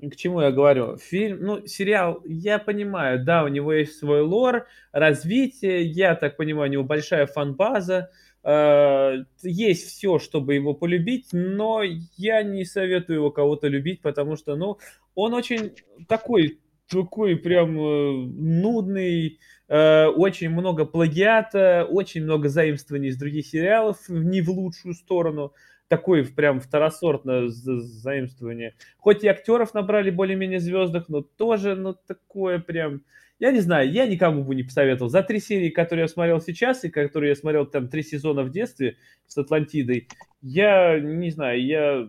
К чему я говорю? Фильм, ну, сериал, я понимаю, да, у него есть свой лор, развитие, я так понимаю, у него большая фан-база, э, есть все, чтобы его полюбить, но я не советую его кого-то любить, потому что, ну, он очень такой, такой прям э, нудный, э, очень много плагиата, очень много заимствований из других сериалов, не в лучшую сторону такое прям второсортное заимствование. Хоть и актеров набрали более-менее звездных, но тоже, ну, такое прям... Я не знаю, я никому бы не посоветовал. За три серии, которые я смотрел сейчас, и которые я смотрел там три сезона в детстве с Атлантидой, я не знаю, я...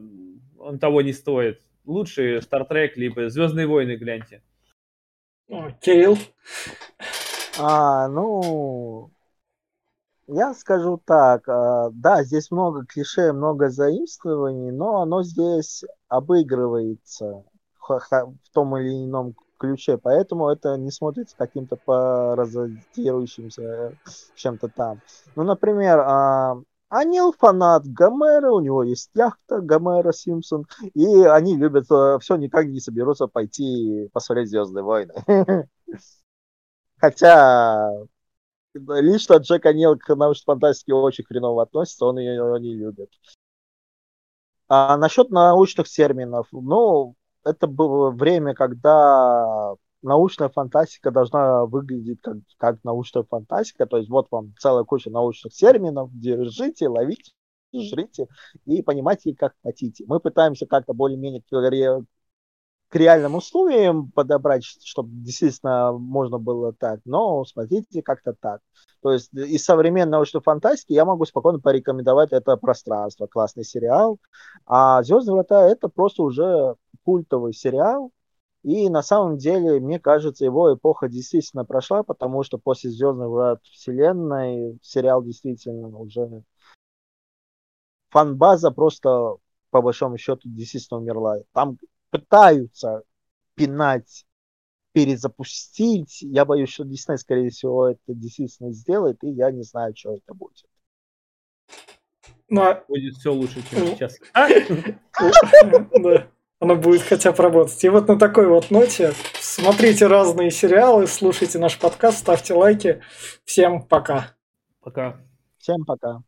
он того не стоит. Лучше Star Trek, либо Звездные войны гляньте. Кирилл? А, ну, я скажу так, а, да, здесь много клише, много заимствований, но оно здесь обыгрывается в том или ином ключе, поэтому это не смотрится каким-то паразитирующимся чем-то там. Ну, например, а, Анил фанат Гомера, у него есть яхта Гомера Симпсон, и они любят а, все, никак не соберутся пойти посмотреть Звездные войны. Хотя лично Джек Анил к научной фантастике очень хреново относится, он ее не любит. А насчет научных терминов, ну, это было время, когда научная фантастика должна выглядеть как, как научная фантастика, то есть вот вам целая куча научных терминов, держите, ловите, жрите и понимайте, как хотите. Мы пытаемся как-то более-менее к реальным условиям подобрать, чтобы действительно можно было так, но смотрите как-то так. То есть из современной научной фантастики я могу спокойно порекомендовать это пространство, классный сериал, а Звездные врата это просто уже культовый сериал, и на самом деле, мне кажется, его эпоха действительно прошла, потому что после Звездных врат Вселенной сериал действительно уже фанбаза просто по большому счету действительно умерла. Там пытаются пинать, перезапустить. Я боюсь, что Дисней, скорее всего, это действительно сделает, и я не знаю, что это будет. Ну, а... Будет все лучше, чем ну. сейчас. Да, оно будет хотя бы работать. И вот на такой вот ноте смотрите разные сериалы, слушайте наш подкаст, ставьте лайки. Всем пока. Пока. Всем пока.